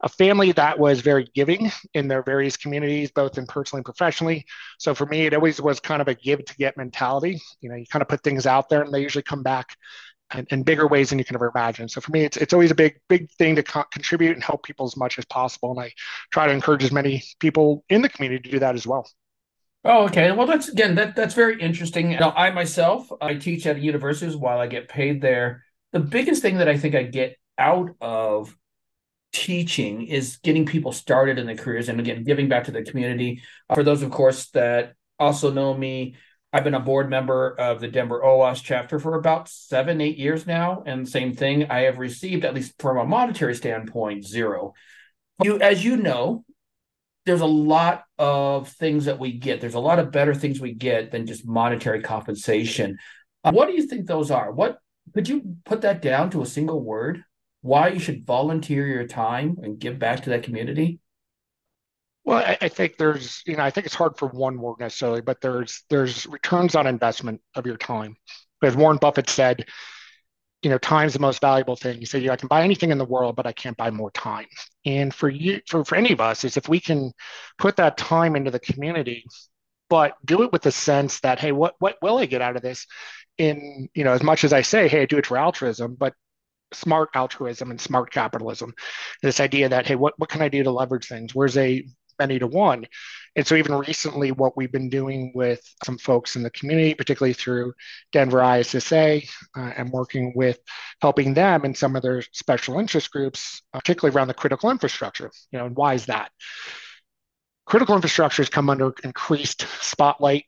a family that was very giving in their various communities, both in personally and professionally. So for me, it always was kind of a give to get mentality. You know, you kind of put things out there and they usually come back in, in bigger ways than you can ever imagine. So for me, it's, it's always a big, big thing to co- contribute and help people as much as possible. And I try to encourage as many people in the community to do that as well. Oh, okay. Well, that's again, that that's very interesting. Now, I myself, I teach at universities while I get paid there. The biggest thing that I think I get out of teaching is getting people started in their careers and again giving back to the community. Uh, for those, of course, that also know me, I've been a board member of the Denver OWASP chapter for about seven, eight years now. And same thing, I have received, at least from a monetary standpoint, zero. You, as you know, there's a lot of things that we get. There's a lot of better things we get than just monetary compensation. Uh, what do you think those are? What could you put that down to a single word? Why you should volunteer your time and give back to that community? Well, I, I, think there's, you know, I think it's hard for one word necessarily, but there's there's returns on investment of your time. As Warren Buffett said, you know, time's the most valuable thing. He said, you know, I can buy anything in the world, but I can't buy more time. And for you, for, for any of us, is if we can put that time into the community, but do it with the sense that, hey, what what will I get out of this? In, you know, as much as I say, hey, I do it for altruism, but smart altruism and smart capitalism. This idea that, hey, what, what can I do to leverage things? Where's a many to one. And so, even recently, what we've been doing with some folks in the community, particularly through Denver ISSA, uh, and working with helping them in some of their special interest groups, uh, particularly around the critical infrastructure. You know, and why is that? Critical infrastructure has come under increased spotlight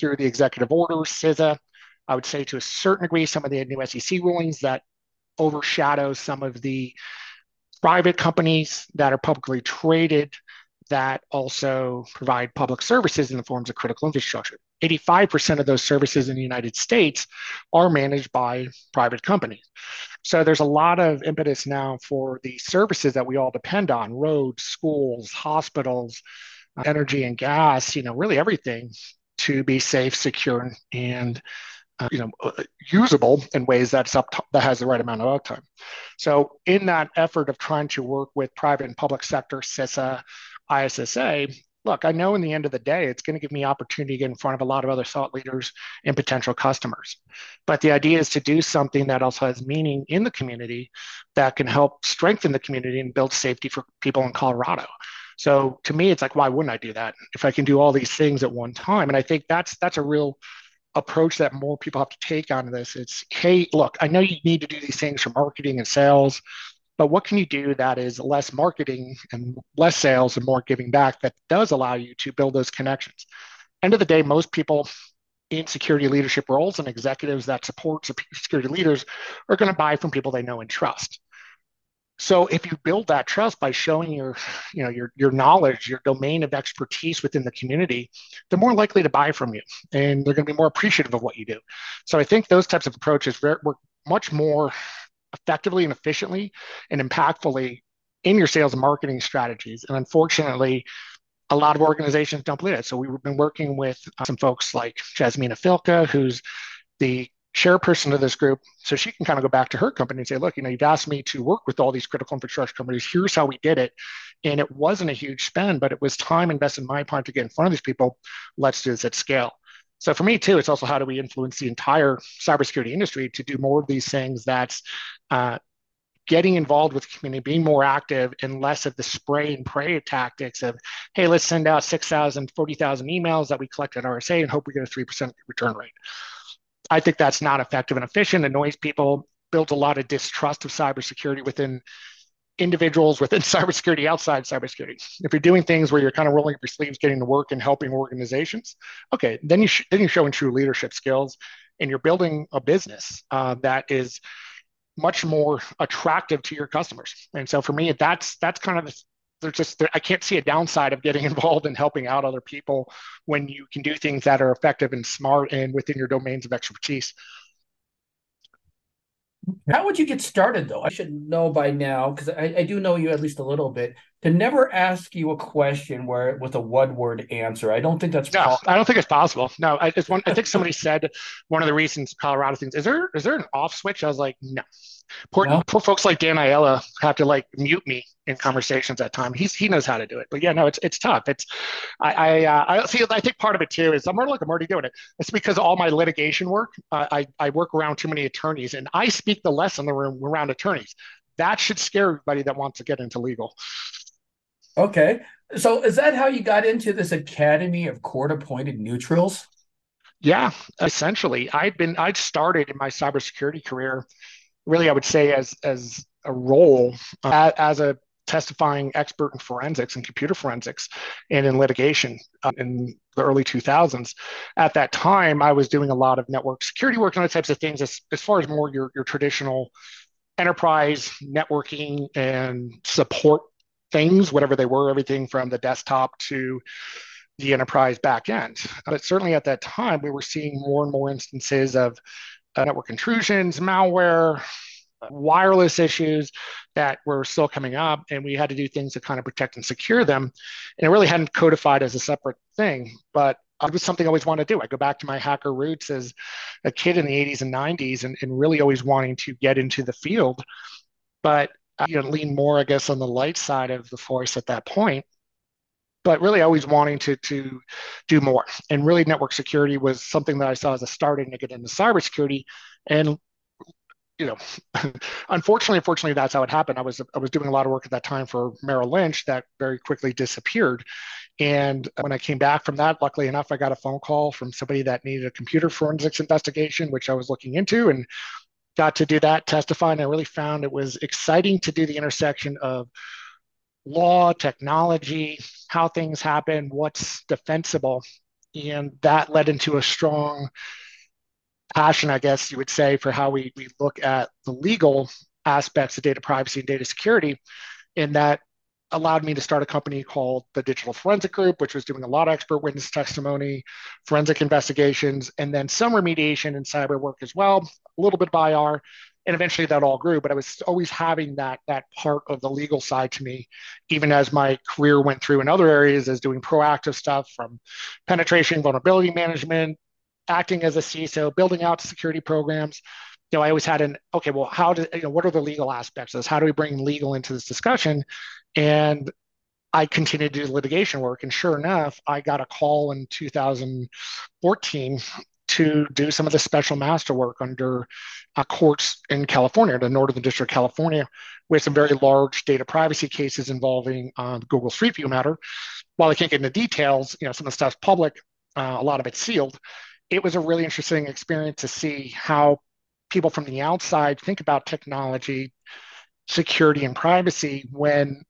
through the executive order, CISA. I would say to a certain degree, some of the new SEC rulings that overshadow some of the private companies that are publicly traded that also provide public services in the forms of critical infrastructure. 85% of those services in the United States are managed by private companies. So there's a lot of impetus now for the services that we all depend on roads, schools, hospitals, uh, energy and gas, you know, really everything to be safe, secure, and uh, you know, uh, usable in ways that's up to, that has the right amount of uptime. So, in that effort of trying to work with private and public sector, CISA, ISSA, look, I know in the end of the day, it's going to give me opportunity to get in front of a lot of other thought leaders and potential customers. But the idea is to do something that also has meaning in the community that can help strengthen the community and build safety for people in Colorado. So to me, it's like, why wouldn't I do that if I can do all these things at one time? And I think that's that's a real approach that more people have to take on this. It's, hey, look, I know you need to do these things for marketing and sales, but what can you do that is less marketing and less sales and more giving back that does allow you to build those connections? End of the day, most people in security leadership roles and executives that support security leaders are going to buy from people they know and trust. So if you build that trust by showing your, you know, your your knowledge, your domain of expertise within the community, they're more likely to buy from you, and they're going to be more appreciative of what you do. So I think those types of approaches work much more effectively and efficiently and impactfully in your sales and marketing strategies. And unfortunately, a lot of organizations don't believe it. So we've been working with uh, some folks like Jasmina Filka, who's the chairperson of this group. So she can kind of go back to her company and say, look, you know, you've asked me to work with all these critical infrastructure companies. Here's how we did it. And it wasn't a huge spend, but it was time invested in my part to get in front of these people. Let's do this at scale. So for me too, it's also how do we influence the entire cybersecurity industry to do more of these things that's uh, getting involved with community, being more active and less of the spray and pray tactics of, hey, let's send out 6,000, 40,000 emails that we collect at RSA and hope we get a 3% return rate. I think that's not effective and efficient, annoys people, builds a lot of distrust of cybersecurity within individuals within cybersecurity, outside cybersecurity. If you're doing things where you're kind of rolling up your sleeves, getting to work and helping organizations, okay, then you sh- then you're showing true leadership skills, and you're building a business uh, that is much more attractive to your customers. And so for me, that's that's kind of the, there's just I can't see a downside of getting involved and helping out other people when you can do things that are effective and smart and within your domains of expertise. How would you get started, though? I should know by now because I, I, do know you at least a little bit. To never ask you a question where with a one-word answer, I don't think that's. No, possible. I don't think it's possible. No, I, it's one. I think somebody said one of the reasons Colorado things is there is there an off switch? I was like, no. Poor, no. poor folks like Dan Aiella have to like mute me in conversations at time. He's he knows how to do it, but yeah, no, it's it's tough. It's I I, uh, I see. I think part of it too is I'm like I'm already doing it. It's because all my litigation work. Uh, I I work around too many attorneys, and I speak the less in the room around attorneys. That should scare everybody that wants to get into legal. Okay, so is that how you got into this academy of court-appointed neutrals? Yeah, essentially, I'd been I'd started in my cybersecurity career really, I would say, as as a role uh, as a testifying expert in forensics and computer forensics and in litigation uh, in the early 2000s. At that time, I was doing a lot of network security work and other types of things as, as far as more your, your traditional enterprise networking and support things, whatever they were, everything from the desktop to the enterprise backend. But certainly at that time, we were seeing more and more instances of uh, network intrusions, malware, wireless issues that were still coming up, and we had to do things to kind of protect and secure them. And it really hadn't codified as a separate thing, but it was something I always wanted to do. I go back to my hacker roots as a kid in the 80s and 90s, and, and really always wanting to get into the field, but you know, lean more, I guess, on the light side of the force at that point but really always wanting to to do more. And really, network security was something that I saw as a starting to get into cybersecurity. And you know, unfortunately, unfortunately, that's how it happened. I was I was doing a lot of work at that time for Merrill Lynch that very quickly disappeared. And when I came back from that, luckily enough, I got a phone call from somebody that needed a computer forensics investigation, which I was looking into, and got to do that, testify. And I really found it was exciting to do the intersection of law, technology, how things happen, what's defensible. And that led into a strong passion, I guess you would say, for how we, we look at the legal aspects of data privacy and data security. And that allowed me to start a company called the Digital Forensic Group, which was doing a lot of expert witness testimony, forensic investigations, and then some remediation and cyber work as well, a little bit of IR, and eventually that all grew but i was always having that that part of the legal side to me even as my career went through in other areas as doing proactive stuff from penetration vulnerability management acting as a ciso building out security programs you know i always had an okay well how do you know what are the legal aspects of this how do we bring legal into this discussion and I continued to do litigation work. And sure enough, I got a call in 2014 to do some of the special master work under uh, courts in California, the Northern District of California, with some very large data privacy cases involving uh, Google Street View matter. While I can't get into details, you know, some of the stuff's public, uh, a lot of it's sealed. It was a really interesting experience to see how people from the outside think about technology, security, and privacy when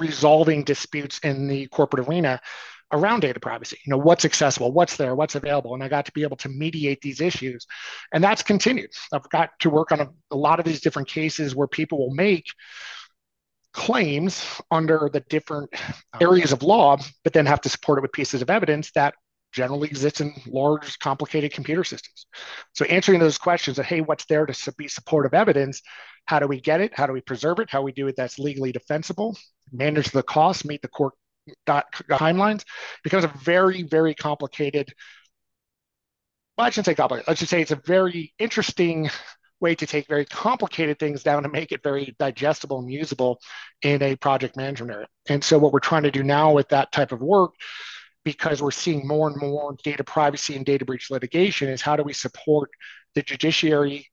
resolving disputes in the corporate arena around data privacy. You know, what's accessible, what's there, what's available. And I got to be able to mediate these issues. And that's continued. I've got to work on a, a lot of these different cases where people will make claims under the different oh. areas of law, but then have to support it with pieces of evidence that generally exist in large, complicated computer systems. So answering those questions of, hey, what's there to be supportive evidence? How do we get it? How do we preserve it? How do we do it that's legally defensible? Manage the costs, meet the court timelines becomes a very, very complicated. Well, I shouldn't say complicated. Let's just say it's a very interesting way to take very complicated things down and make it very digestible and usable in a project management area. And so, what we're trying to do now with that type of work, because we're seeing more and more data privacy and data breach litigation, is how do we support the judiciary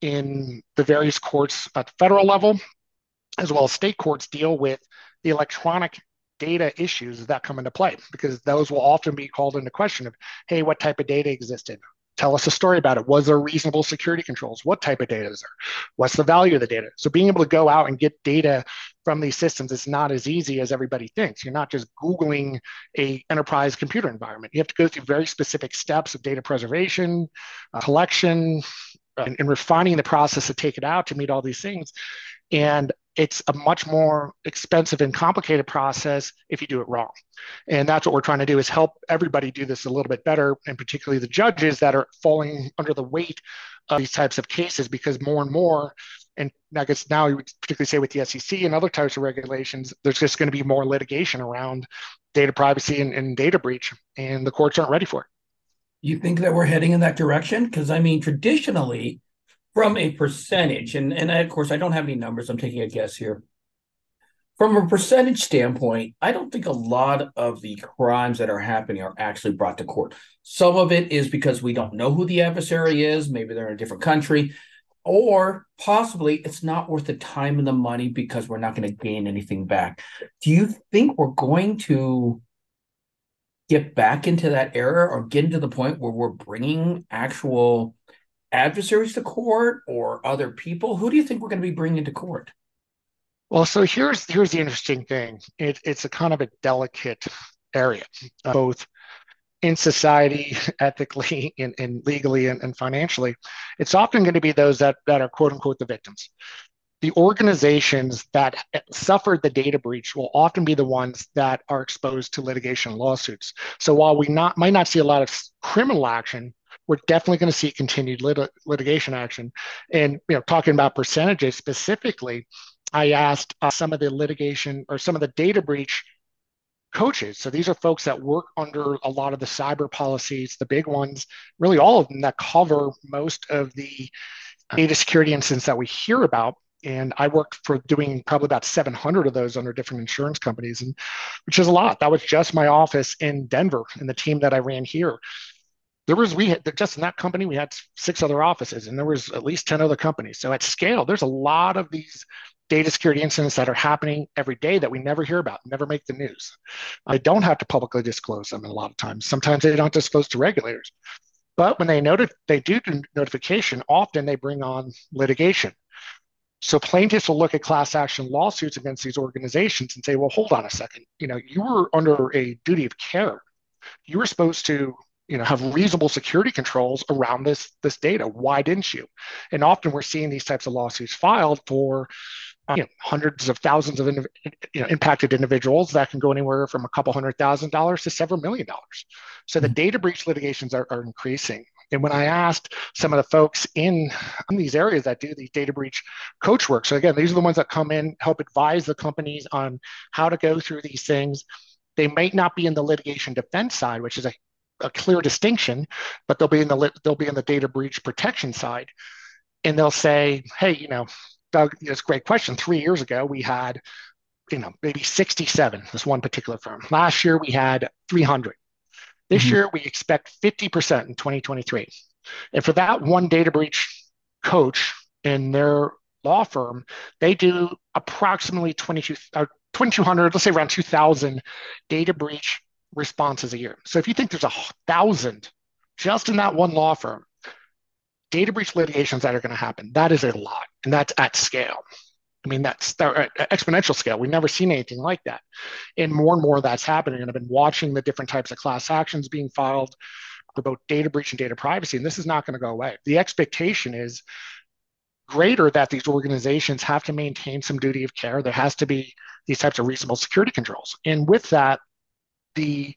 in the various courts at the federal level, as well as state courts deal with the electronic data issues that come into play? Because those will often be called into question of hey what type of data existed? Tell us a story about it. Was there reasonable security controls? What type of data is there? What's the value of the data? So being able to go out and get data from these systems is not as easy as everybody thinks. You're not just googling a enterprise computer environment. You have to go through very specific steps of data preservation uh, collection and, and refining the process to take it out to meet all these things. And it's a much more expensive and complicated process if you do it wrong. And that's what we're trying to do is help everybody do this a little bit better, and particularly the judges that are falling under the weight of these types of cases because more and more and I guess now you would particularly say with the SEC and other types of regulations, there's just going to be more litigation around data privacy and, and data breach, and the courts aren't ready for it. You think that we're heading in that direction? Because I mean, traditionally, from a percentage, and and I, of course I don't have any numbers. I'm taking a guess here. From a percentage standpoint, I don't think a lot of the crimes that are happening are actually brought to court. Some of it is because we don't know who the adversary is. Maybe they're in a different country or possibly it's not worth the time and the money because we're not going to gain anything back. Do you think we're going to get back into that era or get into the point where we're bringing actual adversaries to court or other people? Who do you think we're going to be bringing to court? Well, so here's here's the interesting thing. It, it's a kind of a delicate area, uh, both in society, ethically and, legally and, and, financially, it's often going to be those that, that are quote unquote the victims. The organizations that suffered the data breach will often be the ones that are exposed to litigation lawsuits. So while we not might not see a lot of criminal action, we're definitely going to see continued lit- litigation action. And you know, talking about percentages specifically, I asked uh, some of the litigation or some of the data breach coaches. So these are folks that work under a lot of the cyber policies, the big ones, really all of them that cover most of the data security incidents that we hear about. And I worked for doing probably about 700 of those under different insurance companies, and which is a lot. That was just my office in Denver and the team that I ran here. There was we had just in that company we had six other offices, and there was at least 10 other companies. So at scale, there's a lot of these data security incidents that are happening every day that we never hear about, never make the news. I don't have to publicly disclose them a lot of times. Sometimes they don't disclose to regulators. But when they noted they do notification, often they bring on litigation. So plaintiffs will look at class action lawsuits against these organizations and say, well, hold on a second. You know, you were under a duty of care. You were supposed to you know have reasonable security controls around this this data why didn't you and often we're seeing these types of lawsuits filed for you know, hundreds of thousands of you know, impacted individuals that can go anywhere from a couple hundred thousand dollars to several million dollars. So the mm-hmm. data breach litigations are, are increasing. And when I asked some of the folks in, in these areas that do these data breach coach work, so again, these are the ones that come in, help advise the companies on how to go through these things. They might not be in the litigation defense side, which is a, a clear distinction, but they'll be in the they'll be in the data breach protection side, and they'll say, hey, you know, Doug, it's a great question. Three years ago, we had, you know, maybe 67, this one particular firm. Last year, we had 300. This mm-hmm. year, we expect 50% in 2023. And for that one data breach coach in their law firm, they do approximately 22, uh, 2,200, let's say around 2,000 data breach responses a year. So if you think there's a thousand just in that one law firm, data breach litigations that are going to happen. That is a lot, and that's at scale. I mean, that's at uh, exponential scale. We've never seen anything like that. And more and more that's happening. And I've been watching the different types of class actions being filed about data breach and data privacy, and this is not going to go away. The expectation is greater that these organizations have to maintain some duty of care. There has to be these types of reasonable security controls. And with that, the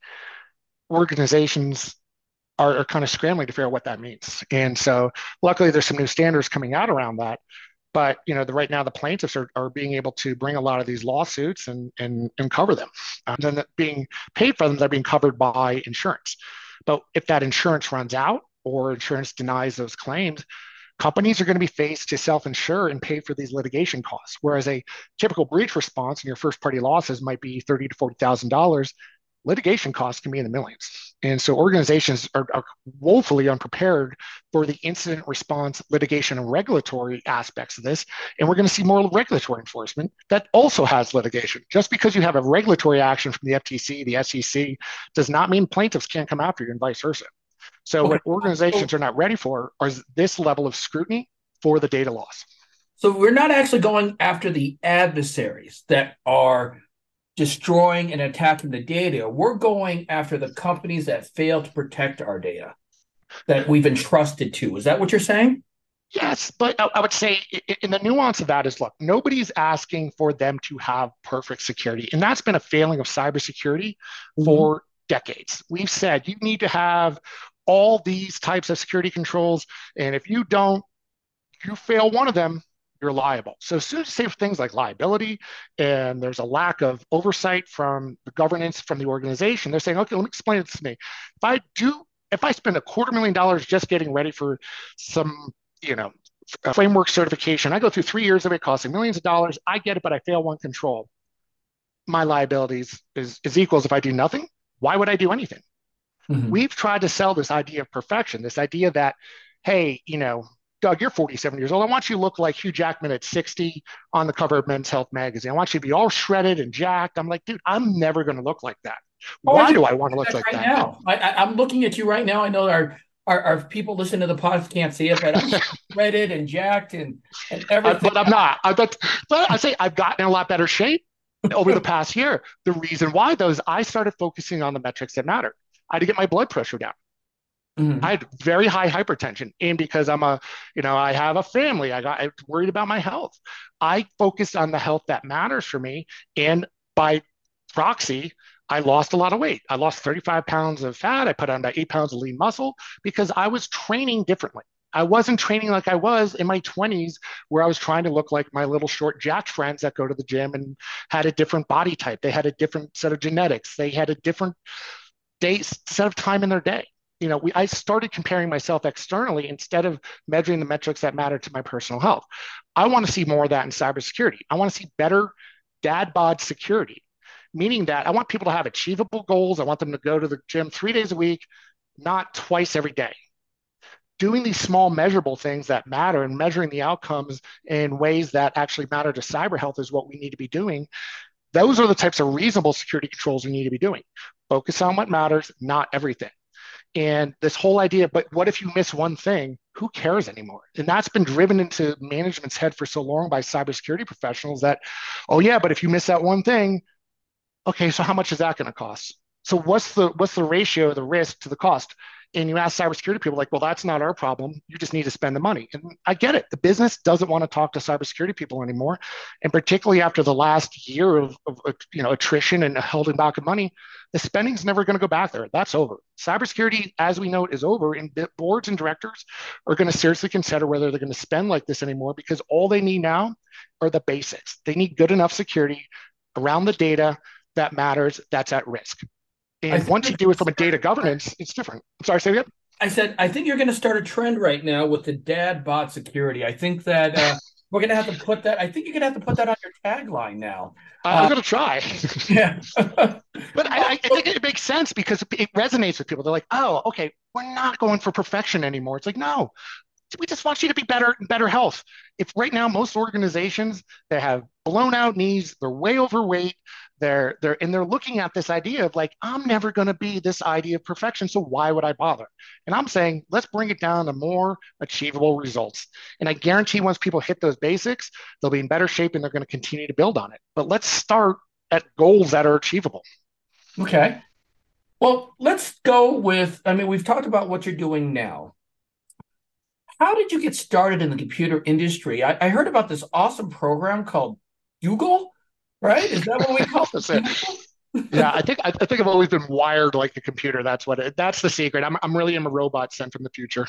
organizations are, are kind of scrambling to figure out what that means. And so luckily there's some new standards coming out around that. But you know, the, right now the plaintiffs are, are being able to bring a lot of these lawsuits and and, and cover them. Um, then being paid for them, they're being covered by insurance. But if that insurance runs out or insurance denies those claims, companies are going to be faced to self-insure and pay for these litigation costs. Whereas a typical breach response in your first party losses might be thirty to forty thousand dollars, litigation costs can be in the millions. And so organizations are, are, woefully unprepared for the incident response, litigation, and regulatory aspects of this. And we're going to see more regulatory enforcement that also has litigation. Just because you have a regulatory action from the FTC, the SEC, does not mean plaintiffs can't come after you and vice versa. So, okay. what organizations are not ready for is this level of scrutiny for the data loss. So, we're not actually going after the adversaries that are destroying and attacking the data. We're going after the companies that fail to protect our data that we've entrusted to. Is that what you're saying? Yes, but I, would say in the nuance of that is look, nobody's asking for them to have perfect security. And that's been a failing of cybersecurity mm-hmm. for decades. We've said you need to have all these types of security controls. And if you don't, you fail one of them, you're liable. So as soon as you say things like liability and there's a lack of oversight from the governance from the organization, they're saying, okay, let me explain this to me. If I do, if I spend a quarter million dollars just getting ready for some, you know, framework certification, I go through three years of it costing millions of dollars. I get it, but I fail one control. My liabilities is, is equals if I do nothing. Why would I do anything? Mm-hmm. We've tried to sell this idea of perfection, this idea that, hey, you know, Doug, you're 47 years old. I want you to look like Hugh Jackman at 60 on the cover of Men's Health magazine. I want you to be all shredded and jacked. I'm like, dude, I'm never going to look like that. Oh, Why do I want to look like right that? Now, I, am looking at you right now. I know our, our, our people listening to the podcast can't see it, but I'm shredded and jacked and, and everything. but I'm not. I, but, but I say I've gotten in a lot better shape over the past year. The reason why, though, is I started focusing on the metrics that matter. I had to get my blood pressure down. Mm-hmm. I had very high hypertension, and because I'm a, you know, I have a family, I got I worried about my health. I focused on the health that matters for me, and by proxy, I lost a lot of weight. I lost 35 pounds of fat. I put on about eight pounds of lean muscle because I was training differently. I wasn't training like I was in my 20s, where I was trying to look like my little short jack friends that go to the gym and had a different body type. They had a different set of genetics. They had a different day set of time in their day you know, we, I started comparing myself externally instead of measuring the metrics that matter to my personal health. I want to see more of that in cybersecurity. I want to see better dad bod security, meaning that I want people to have achievable goals. I want them to go to the gym three days a week, not twice every day. Doing these small measurable things that matter and measuring the outcomes in ways that actually matter to cyber health is what we need to be doing. Those are the types of reasonable security controls we need to be doing. Focus on what matters, not everything. And this whole idea, but what if you miss one thing? Who cares anymore? And that's been driven into management's head for so long by cybersecurity professionals that, oh yeah, but if you miss that one thing, okay, so how much is that going to cost? So what's the what's the ratio of the risk to the cost? And you ask cybersecurity people like, well, that's not our problem. You just need to spend the money. And I get it. The business doesn't want to talk to cybersecurity people anymore. And particularly after the last year of, of you know attrition and holding back of money, the spending's never going to go back there. That's over. Cybersecurity, as we know it, is over. And boards and directors are going to seriously consider whether they're going to spend like this anymore because all they need now are the basics. They need good enough security around the data that matters that's at risk. And once you do it from a data governance, it's different. I'm sorry, say again. I said, I think you're going to start a trend right now with the dad bod security. I think that uh, we're going to have to put that. I think you're going to have to put that on your tagline now. Uh, I'm going to try. yeah, but I, I, think it makes sense because it resonates with people. They're like, "Oh, okay, we're not going for perfection anymore." It's like, no, we just want you to be better, better health. If right now most organizations they have blown out knees, they're way overweight, they're they're and they're looking at this idea of like i'm never going to be this idea of perfection so why would i bother? And i'm saying let's bring it down to more achievable results. And i guarantee once people hit those basics they'll be in better shape and they're going to continue to build on it. But let's start at goals that are achievable. Okay. Well let's go with i mean we've talked about what you're doing now. How did you get started in the computer industry? I, I heard about this awesome program called google right? Is that what we call it? yeah, I think I, I, think I've always been wired like a computer. That's what it, that's the secret. I'm I'm really am a robot sent from the future.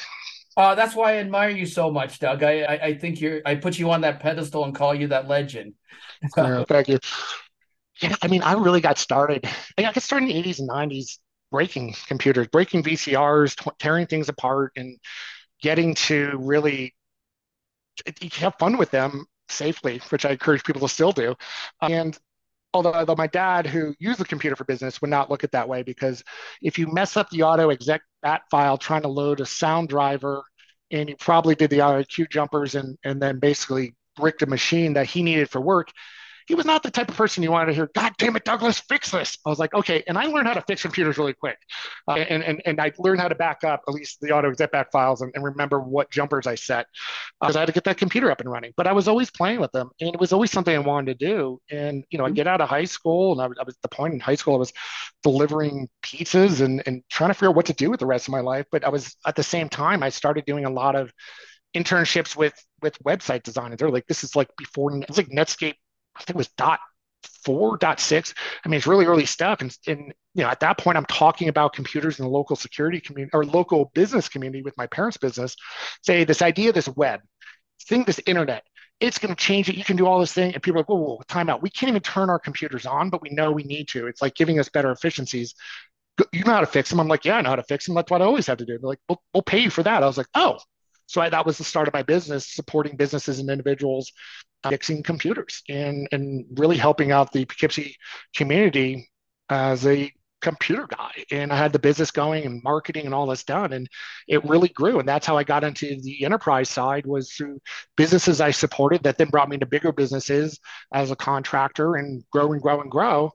Uh, that's why I admire you so much, Doug. I, I, I think you're I put you on that pedestal and call you that legend. yeah, thank you. Yeah, I mean, I really got started. I got started in the 80s and 90s breaking computers, breaking VCRs, t- tearing things apart, and getting to really have fun with them safely, which I encourage people to still do. And although, although my dad, who used the computer for business, would not look at that way because if you mess up the auto exec bat file trying to load a sound driver, and you probably did the IRQ jumpers and and then basically bricked a machine that he needed for work, he was not the type of person you wanted to hear, God damn it, Douglas, fix this. I was like, okay. And I learned how to fix computers really quick. Uh, and, and, and I learned how to back up at least the auto exec back files and, and, remember what jumpers I set because uh, I had to get that computer up and running. But I was always playing with them and it was always something I wanted to do. And, you know, I get out of high school and I, I was the point in high school, I was delivering pizzas and, and trying to figure out what to do with the rest of my life. But I was at the same time, I started doing a lot of internships with with website designers. They're like, this is like before it's like Netscape. I think it was dot four, dot six. I mean, it's really early stuff. And, and you know, at that point, I'm talking about computers in the local security community or local business community with my parents' business. Say this idea, this web, thing, this internet. It's going to change it. You can do all this thing, and people are like, "Whoa, whoa, time out. We can't even turn our computers on, but we know we need to. It's like giving us better efficiencies you know how to fix them. I'm like, yeah, I know how to fix them. That's what I always had to do. They're like, we'll, we'll pay you for that. I was like, oh, so I, that was the start of my business, supporting businesses and individuals fixing computers and and really helping out the Poughkeepsie community as a computer guy. And I had the business going and marketing and all this done, and it really grew. And that's how I got into the enterprise side was through businesses I supported that then brought me into bigger businesses as a contractor and grow and grow and grow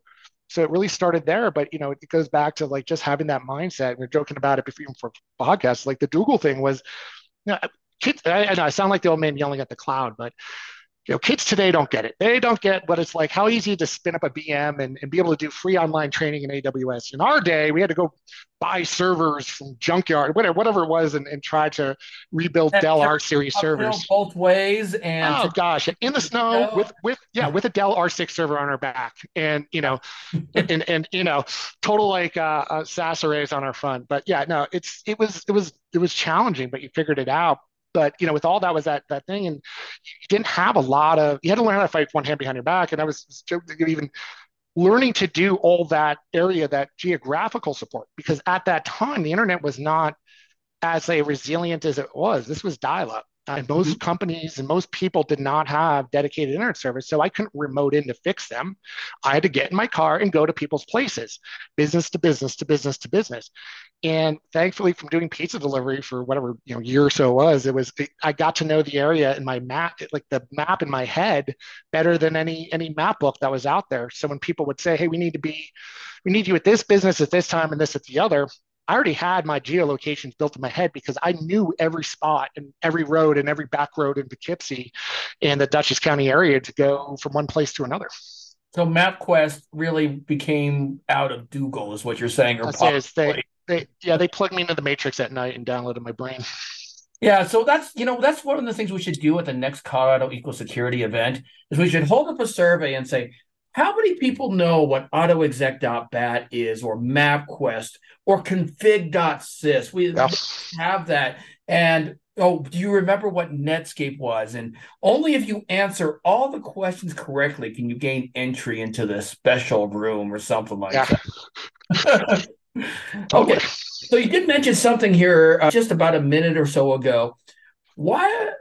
so it really started there but you know it goes back to like just having that mindset we are joking about it before for podcasts like the google thing was you know, kids I, I, know i sound like the old man yelling at the cloud but you know, kids today don't get it. They don't get what it's like, how easy to spin up a VM and, and be able to do free online training in AWS. In our day, we had to go buy servers from junkyard, whatever, whatever it was, and, and try to rebuild that Dell R series servers. Both ways. And oh gosh, in the snow with with yeah, with a Dell R6 server on our back. And you know, and, and, and you know, total like uh, uh SAS arrays on our front. But yeah, no, it's it was it was it was challenging, but you figured it out but you know, with all that was that that thing, and you didn't have a lot of. You had to learn how to fight one hand behind your back, and I was even learning to do all that area, that geographical support, because at that time the internet was not as a resilient as it was. This was dial-up. And most mm-hmm. companies and most people did not have dedicated internet service. So I couldn't remote in to fix them. I had to get in my car and go to people's places, business to business to business to business. And thankfully, from doing pizza delivery for whatever you know year or so it was, it was I got to know the area in my map, like the map in my head, better than any any map book that was out there. So when people would say, "Hey, we need to be, we need you at this business at this time and this at the other," I already had my geolocations built in my head because I knew every spot and every road and every back road in Poughkeepsie and the Dutchess County area to go from one place to another. So MapQuest really became out of Google, is what you're saying, or they, they, yeah, they plugged me into the matrix at night and downloaded my brain. Yeah, so that's you know that's one of the things we should do at the next Colorado Equal Security event is we should hold up a survey and say how many people know what autoexec.bat is or MapQuest or config.sys? We have that. And oh, do you remember what Netscape was? And only if you answer all the questions correctly can you gain entry into the special room or something like yeah. that. okay. So you did mention something here uh, just about a minute or so ago. Why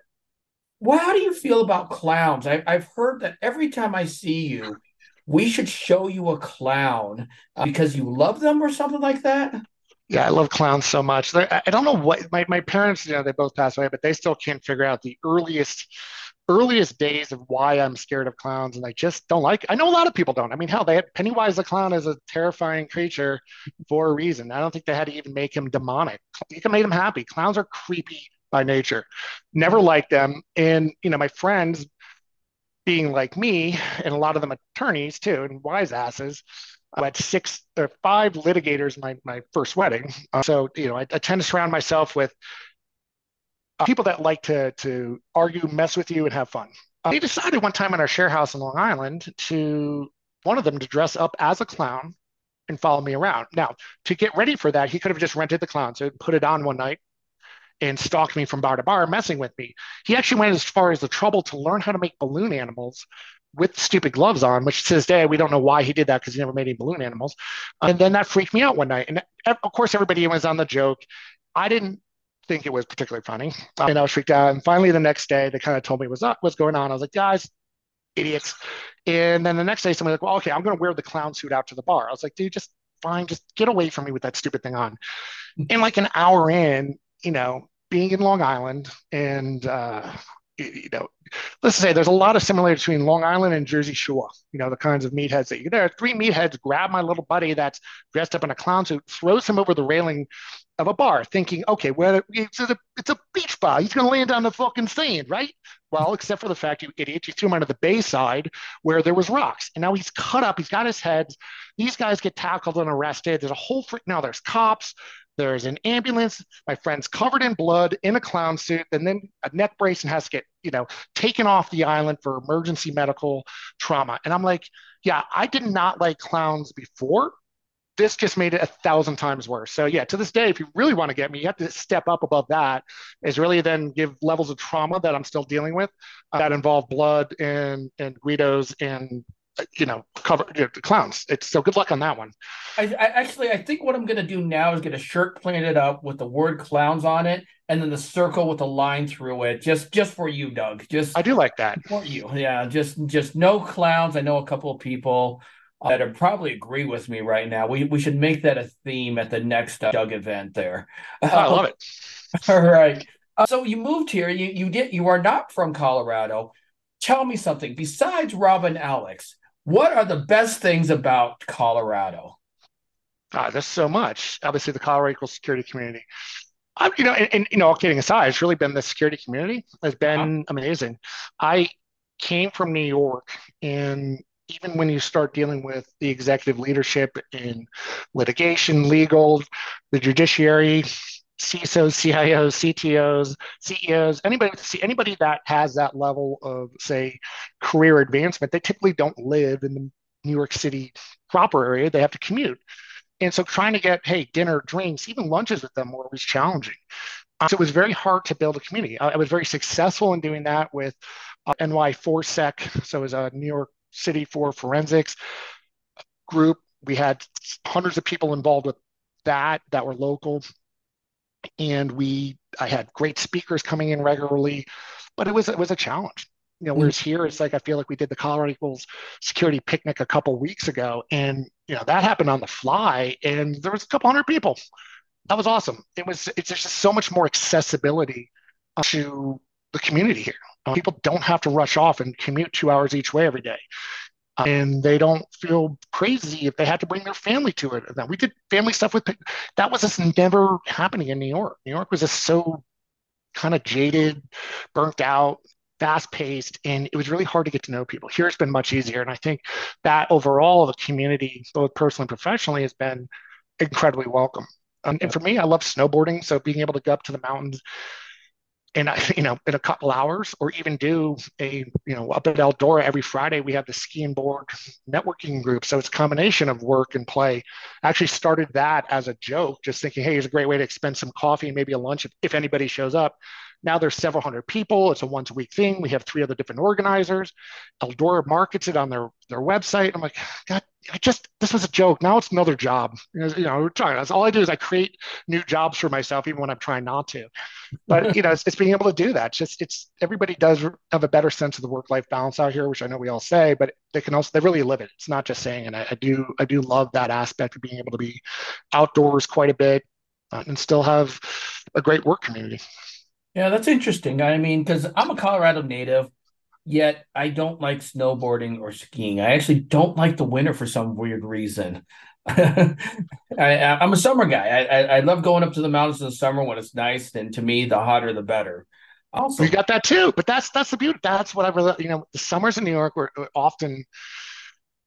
well, how do you feel about clowns? I, have heard that every time I see you, we should show you a clown uh, because you love them or something like that. Yeah, I love clowns so much. I don't know what my, my parents, you know, they both passed away, but they still can't figure out the earliest earliest days of why I'm scared of clowns, and I just don't like. I know a lot of people don't. I mean, hell, they had Pennywise the clown is a terrifying creature for a reason. I don't think they had to even make him demonic. You can make him happy. Clowns are creepy by nature. Never liked them, and you know, my friends being like me, and a lot of them attorneys too, and wise asses. I had six or five litigators my, my first wedding. Uh, so, you know, I, I, tend to surround myself with uh, people that like to, to argue, mess with you, and have fun. Uh, they decided one time in our share house in Long Island to one of them to dress up as a clown and follow me around. Now, to get ready for that, he could have just rented the clown, so put it on one night, and stalked me from bar to bar, messing with me. He actually went as far as the trouble to learn how to make balloon animals with stupid gloves on, which to this day we don't know why he did that because he never made any balloon animals. And then that freaked me out one night. And of course, everybody was on the joke. I didn't think it was particularly funny, and I was freaked out. And finally, the next day, they kind of told me what's up, what's going on. I was like, guys, idiots. And then the next day, somebody was like, well, okay, I'm going to wear the clown suit out to the bar. I was like, dude, just fine, just get away from me with that stupid thing on. And like an hour in, you know, being in Long Island and, uh, you know, let's say there's a lot of similarity between Long Island and Jersey Shore, you know, the kinds of meatheads that you, there three meatheads grab my little buddy that's dressed up in a clown suit, throws him over the railing of a bar, thinking, okay, well, it's a, it's a beach bar. He's going to land on the fucking sand, right? Well, except for the fact, you idiot, you threw him onto the bayside where there was rocks. And now he's cut up. He's got his head. These guys get tackled and arrested. There's a whole freak. Now there's cops There's an ambulance. My friend's covered in blood in a clown suit, and then a neck brace and has to get, you know, taken off the island for emergency medical trauma. And I'm like, yeah, I did not like clowns before. This just made it a thousand times worse. So yeah, to this day, if you really want to get me, you have to step up above that. Is really then give levels of trauma that I'm still dealing with uh, that involve blood and and Guidos and you know, cover you know, clowns. It's so good luck on that one. I, I actually I think what I'm gonna do now is get a shirt planted up with the word clowns on it, and then the circle with a line through it, just just for you, Doug. Just I do like that for you. Yeah, just just no clowns. I know a couple of people that would probably agree with me right now. We we should make that a theme at the next uh, Doug event. There, oh, I love it. All right. Uh, so you moved here. You you did. You are not from Colorado. Tell me something besides Robin Alex what are the best things about Colorado? God, there's so much. Obviously, the Colorado equal security community. I, you know, and, and, you know, all kidding aside, it's really been the security community has been amazing. I came from New York, and even when you start dealing with the executive leadership in litigation, legal, the judiciary, CISOs, CIOs, CTOs, CEOs, anybody anybody that has that level of say career advancement, they typically don't live in the New York City proper area. They have to commute. And so trying to get, hey, dinner, drinks, even lunches with them was challenging. Um, so it was very hard to build a community. I, I was very successful in doing that with uh, NY4Sec, so it was a New York City for forensics group. We had hundreds of people involved with that that were local and we I had great speakers coming in regularly, but it was it was a challenge. You know, mm. whereas here it's like I feel like we did the Colorado Equals security picnic a couple weeks ago, and you know that happened on the fly, and there was a couple hundred people. That was awesome. It was it's just so much more accessibility to the community here. People don't have to rush off and commute two hours each way every day and they don't feel crazy if they had to bring their family to it. Now we did family stuff with that was just never happening in New York. New York was just so kind of jaded, burnt out, fast paced, and it was really hard to get to know people. Here it's been much easier, and I think that overall the community, both personally and professionally, has been incredibly welcome. Um, and for me, I love snowboarding, so being able to go up to the mountains in a, you know in a couple hours or even do a you know up at eldora every friday we have the ski and board networking group. So it's a combination of work and play. I actually started that as a joke just thinking hey here's a great way to spend some coffee and maybe a lunch if, if anybody shows up now there's several hundred people. It's a once a week thing. We have three other different organizers. Eldora markets it on their their website. I'm like, God, I just this was a joke. Now it's another job. You know, trying. That's all I do is I create new jobs for myself, even when I'm trying not to. But you know, it's, it's being able to do that. It's just it's everybody does have a better sense of the work life balance out here, which I know we all say, but they can also they really live it. It's not just saying. And I, I do I do love that aspect of being able to be outdoors quite a bit uh, and still have a great work community. Yeah, that's interesting. I mean, because I'm a Colorado native, yet I don't like snowboarding or skiing. I actually don't like the winter for some weird reason. I, am a summer guy. I, I, I love going up to the mountains in the summer when it's nice, and to me, the hotter the better. Also, we got that too. But that's that's the beauty. That's what I really, you know, the summers in New York were, often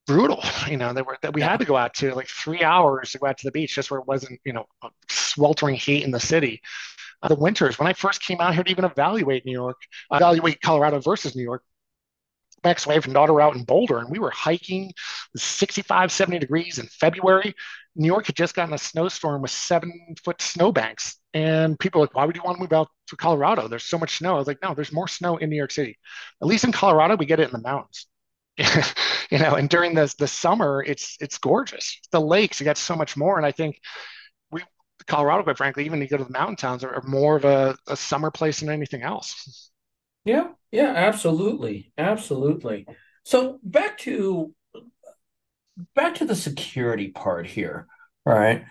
brutal. You know, they were that we had to go out to like three hours to go out to the beach just where it wasn't, you know, sweltering heat in the city the winters. When I first came out here to even evaluate New York, evaluate Colorado versus New York, my ex-wife and daughter out in Boulder and we were hiking 65, 70 degrees in February. New York had just gotten a snowstorm with seven foot snowbanks. And people were like, why would you want to move out to Colorado? There's so much snow. I was like, no, there's more snow in New York City. At least in Colorado, we get it in the mountains. you know, and during the the summer, it's it's gorgeous. The lakes, you got so much more. And I think Colorado, quite frankly, even you go to the mountain towns, are, are more of a, a summer place than anything else. Yeah, yeah, absolutely, absolutely. So back to back to the security part here. All right.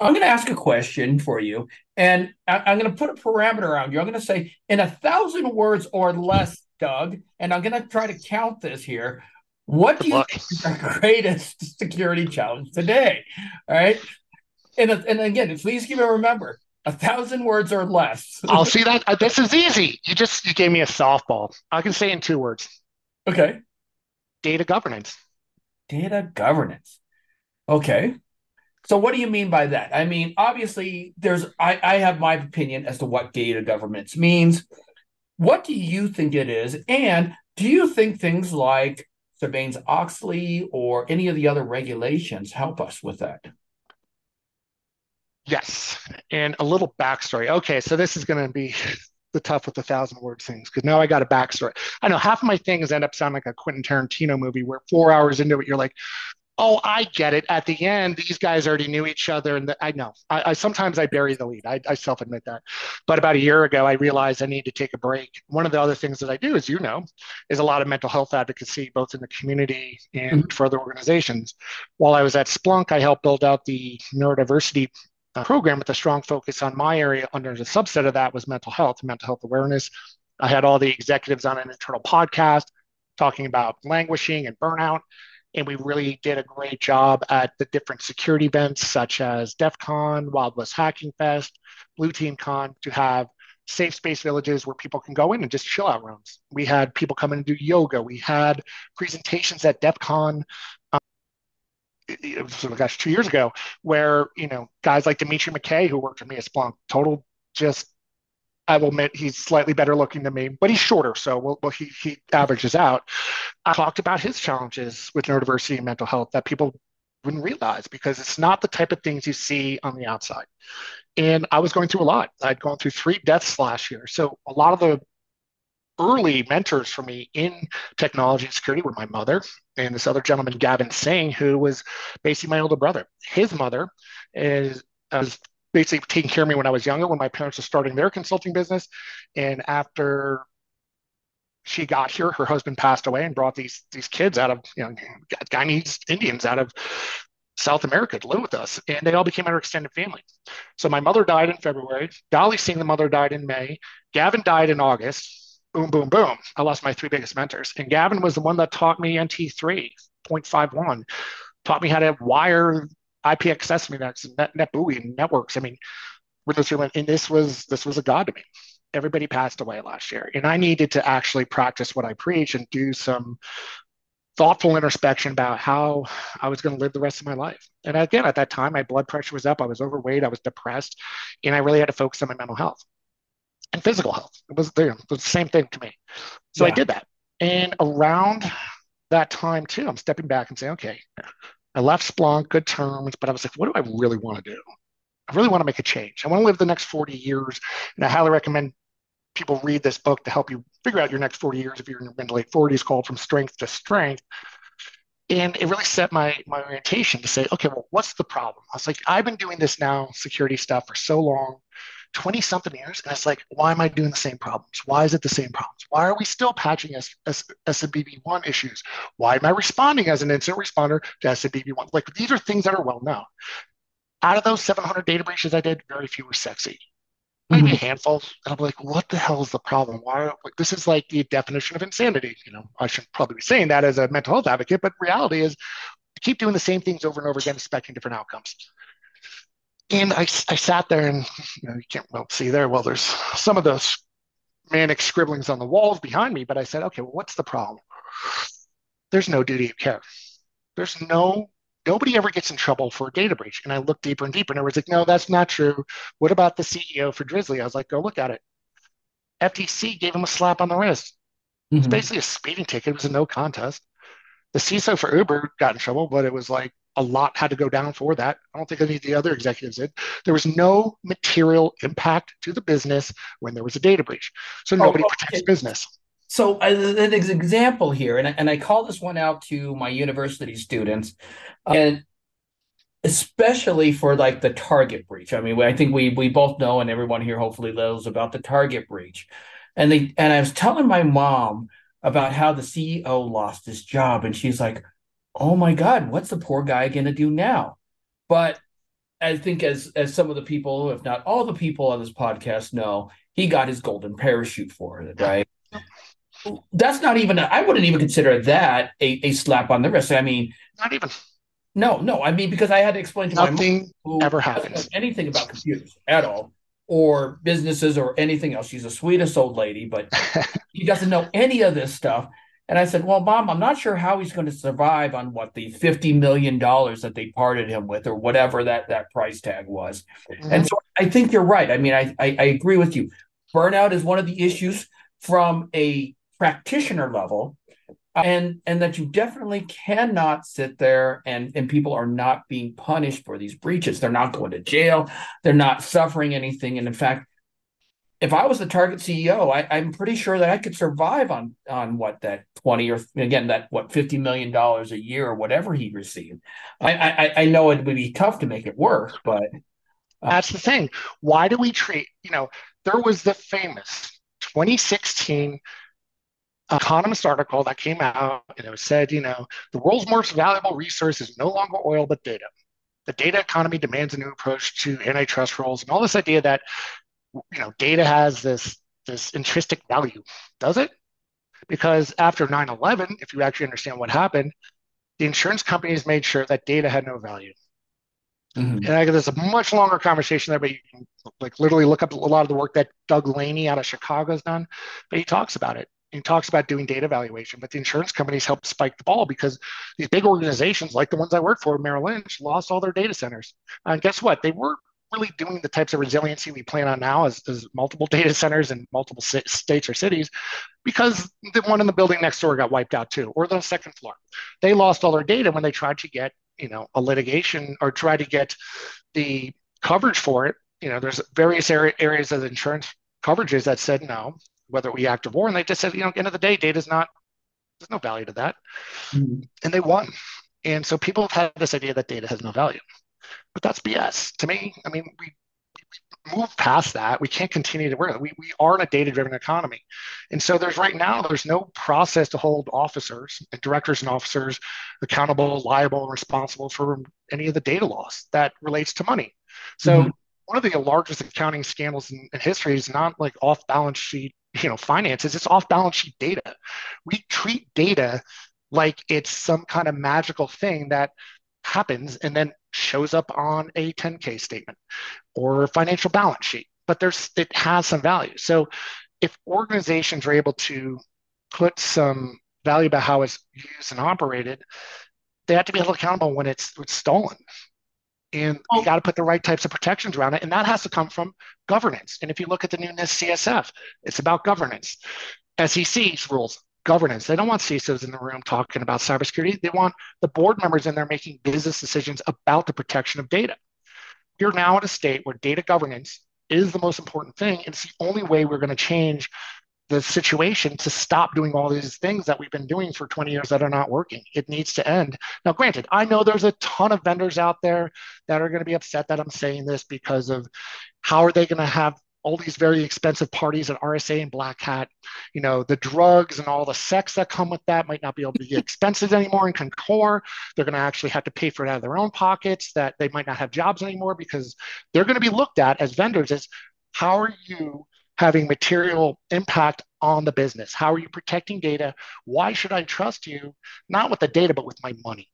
I'm going to ask a question for you, and I, am going to put a parameter around you. I'm going to say in a thousand words or less, Doug, and I'm going to try to count this here. What Good do you luck. think is the greatest security challenge today? All right and and again, please keep it remember a thousand words or less. I'll see that. Uh, this is easy. You just you gave me a softball. I can say in two words. Okay. Data governance. Data governance. Okay. So what do you mean by that? I mean, obviously, there's I, I have my opinion as to what data governance means. What do you think it is? And do you think things like Sarbanes Oxley or any of the other regulations help us with that? Yes. And a little backstory. Okay, so this is going to be the tough with a thousand words things because now I got a backstory. I know half of my things end up sounding like a Quentin Tarantino movie where four hours into it, you're like, oh, I get it. At the end, these guys already knew each other. And the, I know I, I, sometimes I bury the lead. I, I self admit that. But about a year ago, I realized I need to take a break. One of the other things that I do, as you know, is a lot of mental health advocacy, both in the community and mm-hmm. for other organizations. While I was at Splunk, I helped build out the neurodiversity Uh, program with a strong focus on my area. Under the subset of that was mental health, mental health awareness. I had all the executives on an internal podcast talking about languishing and burnout. And we really did a great job at the different security events, such as DEF CON, Wild West Hacking Fest, Blue Team Con, to have safe space villages where people can go in and just chill out rooms. We had people come in and do yoga. We had presentations at DEF CON it was, oh gosh, two years ago, where, you know, guys like Dimitri McKay, who worked with me at Splunk, total just, I will admit he's slightly better looking than me, but he's shorter. So we'll, well, he, he averages out. I talked about his challenges with neurodiversity and mental health that people wouldn't realize because it's not the type of things you see on the outside. And I was going through a lot. I'd gone through three deaths last year. So a lot of the early mentors for me in technology and security were my mother and this other gentleman, Gavin Singh, who was basically my older brother. His mother is basically taking care of me when I was younger, when my parents were starting their consulting business. And after she got here, her husband passed away and brought these these kids out of you know Guyanese Indians out of South America to live with us, and they all became our extended family. So my mother died in February. Dolly Singh, the mother, died in May. Gavin died in August boom, boom, boom. I lost my three biggest mentors. And Gavin was the one that taught me NT3.51, taught me how to wire IPX Sesame Nets and Net, NetBEUI networks. I mean, and this was this was a god to me. Everybody passed away last year, and I needed to actually practice what I preach and do some thoughtful introspection about how I was going to live the rest of my life. And again, at that time, my blood pressure was up, I was overweight, I was depressed, and I really had to focus on my mental health and physical health. It was, the, it was the same thing to me. So yeah. I did that. And around that time, too, I'm stepping back and saying, okay, I left Splunk, good terms, but I was like, what do I really want to do? I really want to make a change. I want to live the next 40 years. And I highly recommend people read this book to help you figure out your next 40 years if you're in your mid to late 40s called From Strength to Strength. And it really set my, my orientation to say, okay, well, what's the problem? I was like, I've been doing this now, security stuff, for so long. 20 something years. And it's like, why am I doing the same problems? Why is it the same problems? Why are we still patching S- S- SMBV1 issues? Why am I responding as an incident responder to SMBV1? Like these are things that are well known. Out of those 700 data breaches I did, very few were sexy. Maybe mm-hmm. a handful. And I'm like, what the hell is the problem? Why? Like, this is like the definition of insanity. You know, I should probably be saying that as a mental health advocate, but reality is, keep doing the same things over and over again, expecting different outcomes and I, I sat there and you know you can't well see there well there's some of those manic scribblings on the walls behind me but i said okay well, what's the problem? There's no duty of care. There's no nobody ever gets in trouble for a data breach. And i looked deeper and deeper and I was like no that's not true. What about the ceo for Drizly? I was like go look at it. Ftc gave him a slap on the wrist. Mm-hmm. it's basically a speeding ticket. It was a no contest. The ciso for uber got in trouble but it was like a lot had to go down for that. I don't think any of the other executives did. There was no material impact to the business when there was a data breach. So nobody oh, okay. protects business. So uh, an example here, and I, and I call this one out to my university students, uh, and especially for like the Target breach. I mean, I think we we both know, and everyone here hopefully knows about the Target breach. And they and I was telling my mom about how the CEO lost his job, and she's like, oh my God, what's the poor guy going to do now? But I think as as some of the people, if not all the people on this podcast know, he got his golden parachute for it, right? That's not even I wouldn't even consider that a, a slap on the wrist. I mean, not even. No, no. I mean, because I had to explain to Nothing my mom who ever happens anything about computers at all, or businesses, or anything else. She's the sweetest old lady, but she doesn't know any of this stuff. And I said, Well, Bob, I'm not sure how he's going to survive on what the $50 million that they parted him with or whatever that, that price tag was. Mm-hmm. And so I think you're right. I mean, I, I, I agree with you. Burnout is one of the issues from a practitioner level. And and that you definitely cannot sit there and and people are not being punished for these breaches. They're not going to jail. They're not suffering anything. And in fact, if I was the target CEO, I, am pretty sure that I could survive on on what that twenty or again that what fifty million dollars a year or whatever he received. I, I, I know it would be tough to make it work, but uh, that's the thing. Why do we treat you know there was the famous 2016 Economist article that came out and it said you know the world's most valuable resource is no longer oil but data. The data economy demands a new approach to antitrust rules and all this idea that you know, data has this this intrinsic value. Does it? Because after 9/11, if you actually understand what happened, the insurance companies made sure that data had no value. Mm-hmm. And I, guess there's a much longer conversation there, but you can like literally look up a lot of the work that Doug Laney out of Chicago has done. But he talks about it. He talks about doing data valuation, but the insurance companies helped spike the ball because these big organizations, like the ones I work for, Merrill Lynch, lost all their data centers. And guess what? They were really doing the types of resiliency we plan on now as, as multiple data centers in multiple states or cities because the one in the building next door got wiped out too or the second floor. They lost all their data when they tried to get you know a litigation or try to get the coverage for it. You know there's various areas of insurance coverages that said no whether we act or war and they just said you know at the end of the day data is not there's no value to that. Mm-hmm. and they won. And so people have had this idea that data has no value but that's BS to me. I mean, we, we move past that. We can't continue to work. We, we are in a data driven economy. And so there's right now, there's no process to hold officers and directors and officers accountable, liable, and responsible for any of the data loss that relates to money. So mm-hmm. one of the largest accounting scandals in, in history is not like off balance sheet you know finances it's off balance sheet data we treat data like it's some kind of magical thing that happens and then shows up on a 10K statement or financial balance sheet, but there's it has some value. So if organizations are able to put some value about how it's used and operated, they have to be held accountable when it's, it's stolen. And oh. you got to put the right types of protections around it. And that has to come from governance. And if you look at the new NIST CSF, it's about governance. SEC's rules, governance. They don't want CISOs in the room talking about cybersecurity. They want the board members in there making business decisions about the protection of data. We're now at a state where data governance is the most important thing. And it's the only way we're going to change the situation to stop doing all these things that we've been doing for 20 years that are not working. It needs to end. Now, granted, I know there's a ton of vendors out there that are going to be upset that I'm saying this because of how are they going to have all these very expensive parties at RSA and Black Hat, you know, the drugs and all the sex that come with that might not be able to be expenses anymore in Concur. They're going to actually have to pay for it out of their own pockets, that they might not have jobs anymore because they're going to be looked at as vendors as how are you having material impact on the business? How are you protecting data? Why should I trust you? Not with the data, but with my money.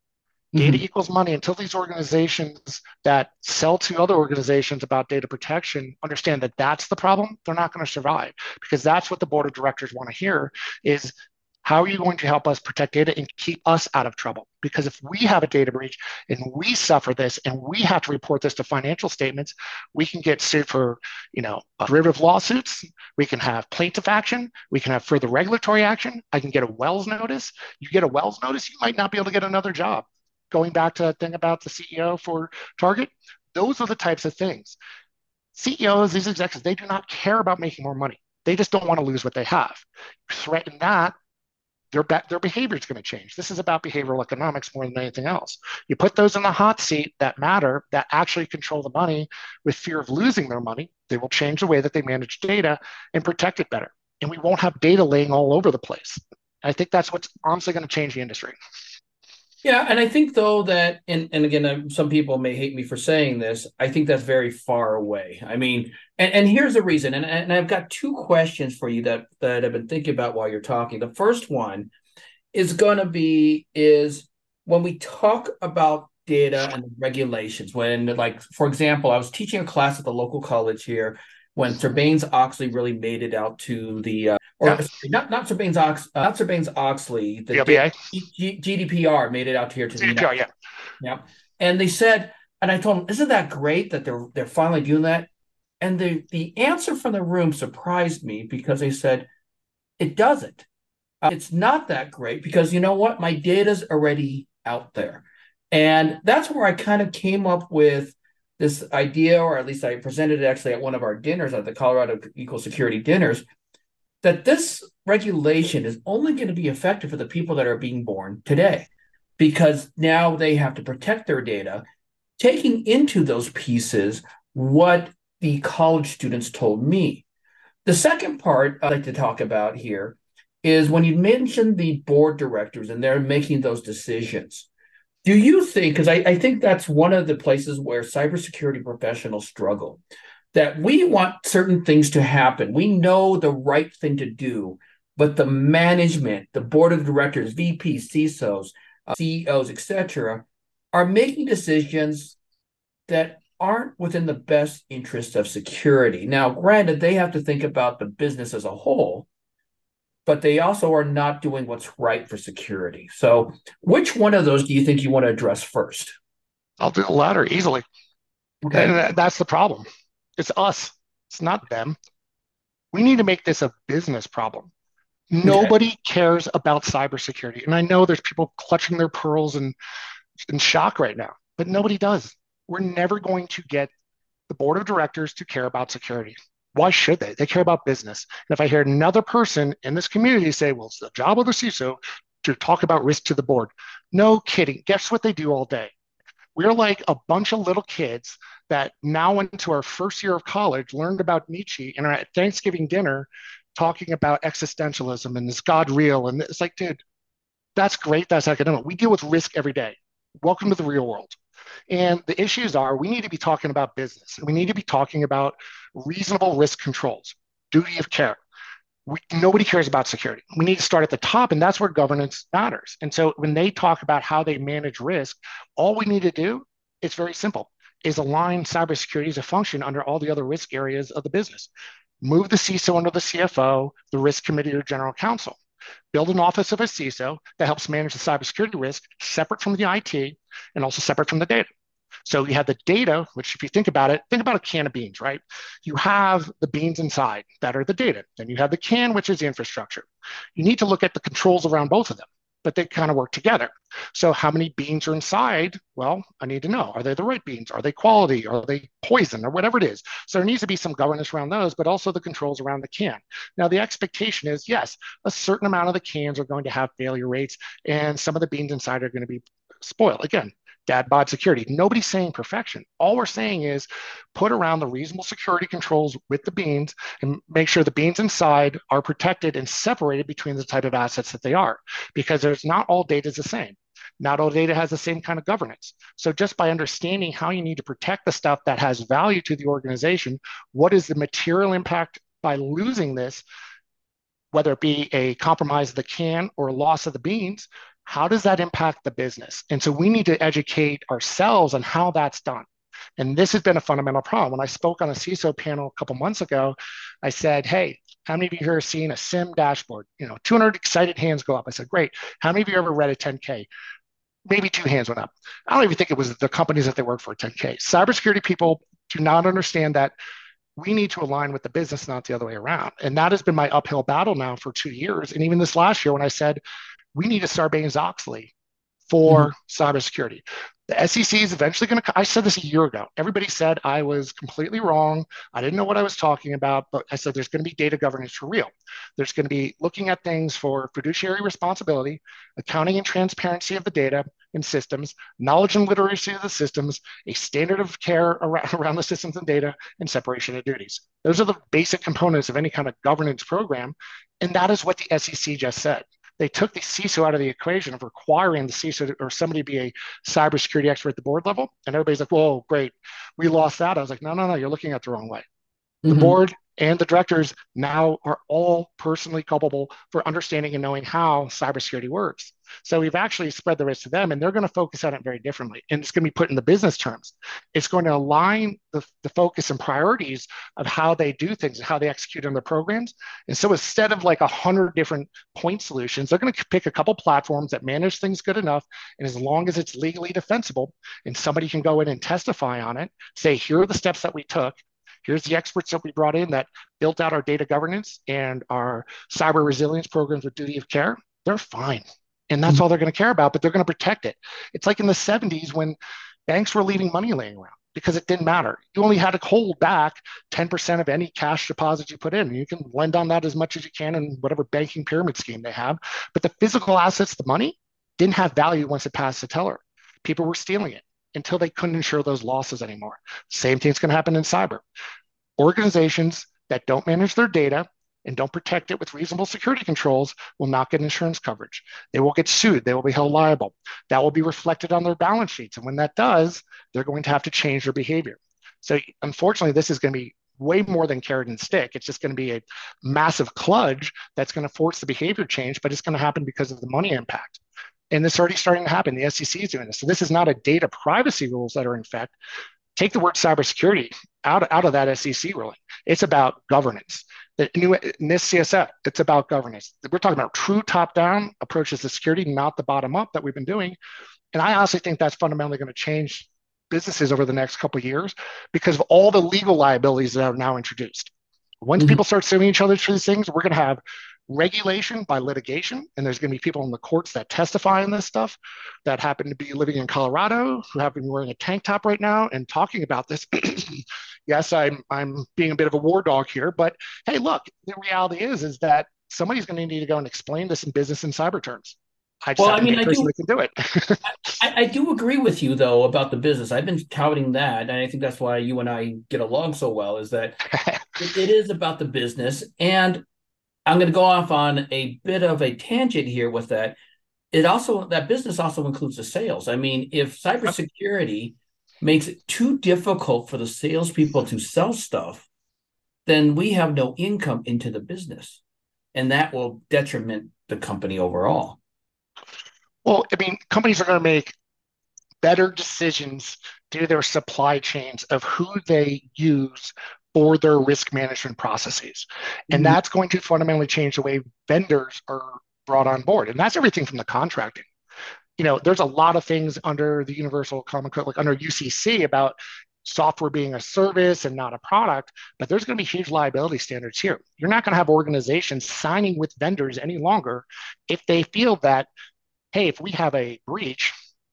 Data mm-hmm. equals money until these organizations that sell to other organizations about data protection understand that that's the problem, they're not going to survive because that's what the board of directors want to hear is how are you going to help us protect data and keep us out of trouble? Because if we have a data breach and we suffer this and we have to report this to financial statements, we can get sued for, you know, derivative lawsuits. We can have plaintiff action. We can have further regulatory action. I can get a Wells notice. You get a Wells notice, you might not be able to get another job going back to that thing about the CEO for Target, those are the types of things. CEOs, these executives, they do not care about making more money. They just don't want to lose what they have. threaten that, their, be- their behavior is going to change. This is about behavioral economics more than anything else. You put those in the hot seat that matter, that actually control the money with fear of losing their money, they will change the way that they manage data and protect it better. And we won't have data laying all over the place. I think that's what's honestly going to change the industry. Yeah, and I think though that, and and again, uh, some people may hate me for saying this. I think that's very far away. I mean, and, and here's the reason. And, and I've got two questions for you that that I've been thinking about while you're talking. The first one is going to be is when we talk about data and regulations. When, like, for example, I was teaching a class at the local college here when Sarbanes Oxley really made it out to the uh, or yeah. not not Sarbanes Ox, uh, not Sarbanes Oxley, the G- GDPR made it out here to GDPR, the yeah, yeah, and they said, and I told them, isn't that great that they're they're finally doing that? And the the answer from the room surprised me because they said it doesn't. Uh, it's not that great because you know what, my data's already out there, and that's where I kind of came up with this idea, or at least I presented it actually at one of our dinners at the Colorado Equal Security dinners that this regulation is only going to be effective for the people that are being born today because now they have to protect their data, taking into those pieces what the college students told me. The second part I'd like to talk about here is when you mentioned the board directors and they're making those decisions. Do you think, because I, I think that's one of the places where cybersecurity professionals struggle, that we want certain things to happen. We know the right thing to do, but the management, the board of directors, VPs, CISOs, uh, CEOs, etc., are making decisions that aren't within the best interest of security. Now, granted, they have to think about the business as a whole, but they also are not doing what's right for security. So, which one of those do you think you want to address first? I'll do the latter easily. Okay. And that's the problem. It's us. It's not them. We need to make this a business problem. Nobody okay. cares about cybersecurity. And I know there's people clutching their pearls and in shock right now, but nobody does. We're never going to get the board of directors to care about security. Why should they? They care about business. And if I hear another person in this community say, well, it's the job of the CISO to talk about risk to the board. No kidding. Guess what they do all day? We're like a bunch of little kids that now went to our first year of college, learned about Nietzsche, and are at Thanksgiving dinner talking about existentialism and is God real? And it's like, dude, that's great. That's academic. We deal with risk every day. Welcome to the real world. And the issues are we need to be talking about business. We need to be talking about reasonable risk controls, duty of care, we, nobody cares about security. We need to start at the top, and that's where governance matters. And so when they talk about how they manage risk, all we need to do, it's very simple, is align cybersecurity as a function under all the other risk areas of the business. Move the CISO under the CFO, the risk committee, or general counsel. Build an office of a CISO that helps manage the cybersecurity risk separate from the IT and also separate from the data. So you have the data, which if you think about it, think about a can of beans, right? You have the beans inside that are the data. Then you have the can, which is the infrastructure. You need to look at the controls around both of them, but they kind of work together. So how many beans are inside? Well, I need to know. Are they the right beans? Are they quality? Are they poison or whatever it is? So there needs to be some governance around those, but also the controls around the can. Now, the expectation is yes, a certain amount of the cans are going to have failure rates, and some of the beans inside are going to be spoiled. Again, dad bod security. Nobody's saying perfection. All we're saying is put around the reasonable security controls with the beans and make sure the beans inside are protected and separated between the type of assets that they are, because there's not all data is the same. Not all data has the same kind of governance. So just by understanding how you need to protect the stuff that has value to the organization, what is the material impact by losing this, whether it be a compromise of the can or a loss of the beans, how does that impact the business? And so we need to educate ourselves on how that's done. And this has been a fundamental problem. When I spoke on a CISO panel a couple months ago, I said, Hey, how many of you here have seen a SIM dashboard? You know, 200 excited hands go up. I said, Great. How many of you ever read a 10K? Maybe two hands went up. I don't even think it was the companies that they work for 10K. Cybersecurity people do not understand that we need to align with the business, not the other way around. And that has been my uphill battle now for two years. And even this last year, when I said, we need a Sarbanes Oxley for mm-hmm. cybersecurity. The SEC is eventually going to. I said this a year ago. Everybody said I was completely wrong. I didn't know what I was talking about, but I said there's going to be data governance for real. There's going to be looking at things for fiduciary responsibility, accounting and transparency of the data and systems, knowledge and literacy of the systems, a standard of care around, around the systems and data, and separation of duties. Those are the basic components of any kind of governance program. And that is what the SEC just said they took the CISO out of the equation of requiring the CISO to, or somebody to be a cybersecurity expert at the board level. And everybody's like, whoa, great. We lost that. I was like, no, no, no, you're looking at the wrong way. The mm-hmm. board and the directors now are all personally culpable for understanding and knowing how cybersecurity works. So we've actually spread the risk to them, and they're going to focus on it very differently. And it's going to be put in the business terms. It's going to align the, the focus and priorities of how they do things and how they execute on their programs. And so instead of like a hundred different point solutions, they're going to pick a couple platforms that manage things good enough. And as long as it's legally defensible, and somebody can go in and testify on it, say, here are the steps that we took. Here's the experts that we brought in that built out our data governance and our cyber resilience programs with duty of care. They're fine. And that's mm-hmm. all they're going to care about but they're going to protect it. It's like in the 70s when banks were leaving money laying around because it didn't matter. You only had to hold back 10% of any cash deposit you put in. And you can lend on that as much as you can in whatever banking pyramid scheme they have but the physical assets the money didn't have value once it passed the teller. People were stealing it until they couldn't insure those losses anymore same thing's going to happen in cyber organizations that don't manage their data and don't protect it with reasonable security controls will not get insurance coverage. They will get sued. They will be held liable. That will be reflected on their balance sheets. And when that does, they're going to have to change their behavior. So unfortunately, this is going to be way more than carrot and stick. It's just going to be a massive kludge that's going to force the behavior change, but it's going to happen because of the money impact. And this is already starting to happen. The SEC is doing this. So this is not a data privacy rules that are in effect. Take the word cybersecurity out, out of that SEC ruling. It's about governance. The new NIST CSF, it's about governance. We're talking about true top-down approaches to security, not the bottom-up that we've been doing. And I honestly think that's fundamentally going to change businesses over the next couple of years because of all the legal liabilities that are now introduced. Once mm-hmm. people start suing each other for these things, we're going to have regulation by litigation, and there's going to be people in the courts that testify on this stuff that happen to be living in Colorado who happen to be wearing a tank top right now and talking about this. yes, I'm I'm being a bit of a war dog here, but hey, look, the reality is is that somebody's going to need to go and explain this in business and cyber terms. I just well, I mean, I do, can do it. I, I, do agree with you though about the business. I've been touting that, and I think that's why you and I get along so well. Is that it, it is about the business, and I'm going to go off on a bit of a tangent here with that. It also that business also includes the sales. I mean, if cybersecurity makes it too difficult for the salespeople to sell stuff, then we have no income into the business, and that will detriment the company overall. Well, I mean, companies are going to make better decisions through their supply chains of who they use for their risk management processes. And mm-hmm. that's going to fundamentally change the way vendors are brought on board. And that's everything from the contracting. You know, there's a lot of things under the Universal Common Code, like under UCC, about software being a service and not a product, but there's going to be huge liability standards here. You're not going to have organizations signing with vendors any longer if they feel that, hey, if we have a breach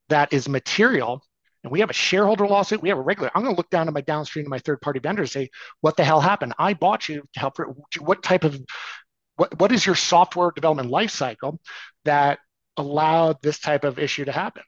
that is material and we have a shareholder lawsuit, we have a regular. I'm going to look down to my downstream to my third party vendor and say, what the hell happened? I bought you to help. What type of what what is your software development life cycle that allowed this type of issue to happen?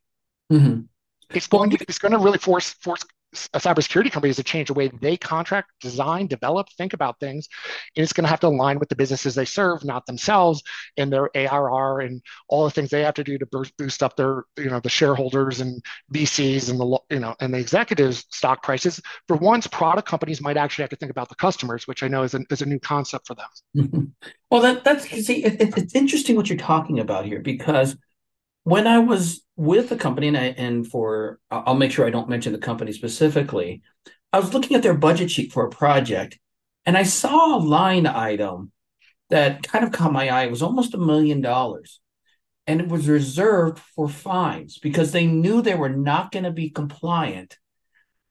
Mm-hmm. It's going to it's going to really force force cybersecurity companies to change the way they contract, design, develop, think about things. And it's going to have to align with the businesses they serve, not themselves and their ARR and all the things they have to do to boost up their, you know, the shareholders and VCs and the, you know, and the executives stock prices. For once, product companies might actually have to think about the customers, which I know is a, is a new concept for them. Mm-hmm. Well, that, that's, see, it, it's interesting what you're talking about here because when I was with the company, and, I, and for I'll make sure I don't mention the company specifically, I was looking at their budget sheet for a project, and I saw a line item that kind of caught my eye. It was almost a million dollars, and it was reserved for fines because they knew they were not going to be compliant.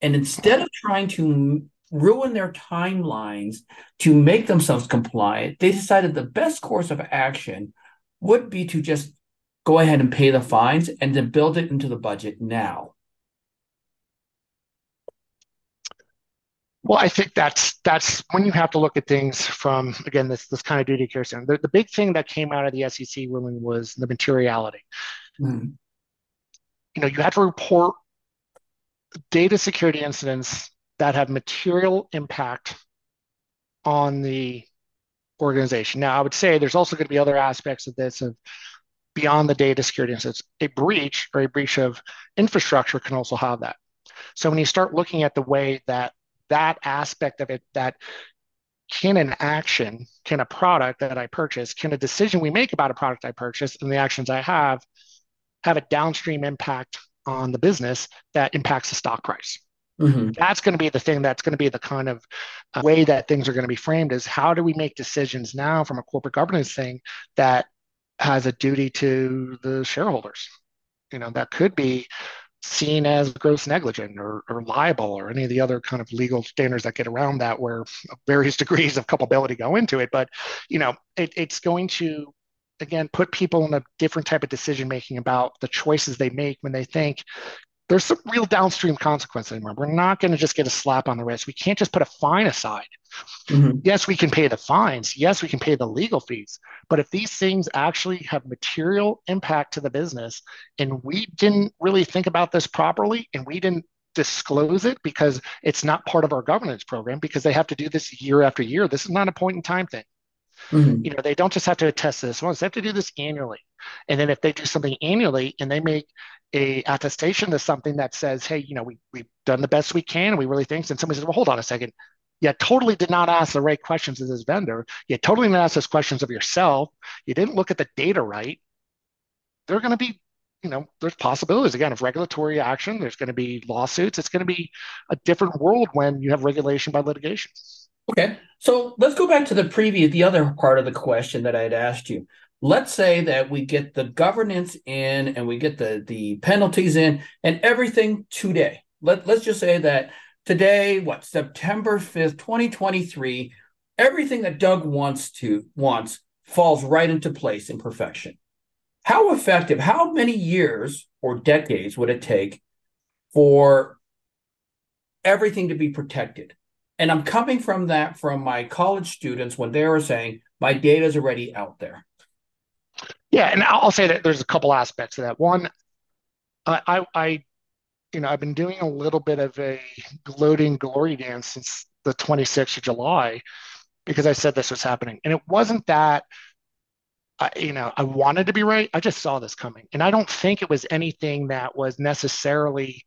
And instead of trying to ruin their timelines to make themselves compliant, they decided the best course of action would be to just go ahead and pay the fines and then build it into the budget now. Well, I think that's that's when you have to look at things from again this this kind of duty care center. The, the big thing that came out of the SEC ruling was the materiality. Mm. You know, you have to report data security incidents that have material impact on the organization. Now, I would say there's also going to be other aspects of this of beyond the data security incidents. A breach or a breach of infrastructure can also have that. So when you start looking at the way that that aspect of it, that can an action, can a product that I purchase, can a decision we make about a product I purchase and the actions I have have a downstream impact on the business that impacts the stock price? Mm-hmm. That's going to be the thing that's going to be the kind of uh, way that things are going to be framed is how do we make decisions now from a corporate governance thing that has a duty to the shareholders? You know, that could be seen as gross negligent or, or liable or any of the other kind of legal standards that get around that where various degrees of culpability go into it. But, you know, it, it's going to again put people in a different type of decision making about the choices they make when they think there's some real downstream consequences anymore. We're not going to just get a slap on the wrist. We can't just put a fine aside. Mm-hmm. Yes, we can pay the fines. Yes, we can pay the legal fees. But if these things actually have material impact to the business and we didn't really think about this properly and we didn't disclose it because it's not part of our governance program because they have to do this year after year, this is not a point in time thing. Mm-hmm. You know, they don't just have to attest this once; they have to do this annually. And then if they do something annually and they make a attestation to something that says, "Hey, you know, we we've done the best we can, and we really think," and somebody says, "Well, hold on a second, you totally did not ask the right questions of this vendor. You totally didn't ask those questions of yourself. You didn't look at the data right. They're going to be, you know, there's possibilities again of regulatory action. There's going to be lawsuits. It's going to be a different world when you have regulation by litigation. Okay. So let's go back to the previous, the other part of the question that I had asked you. Let's say that we get the governance in and we get the, the penalties in and everything today. Let, let's just say that today, what, September 5th, 2023, everything that Doug wants to wants falls right into place in perfection. How effective, how many years or decades would it take for everything to be protected? And I'm coming from that from my college students when they were saying, my data is already out there. Yeah, and I'll say that there's a couple aspects of that. One, I, I, you know, I've been doing a little bit of a gloating glory dance since the 26th of July because I said this was happening, and it wasn't that. I, you know, I wanted to be right. I just saw this coming, and I don't think it was anything that was necessarily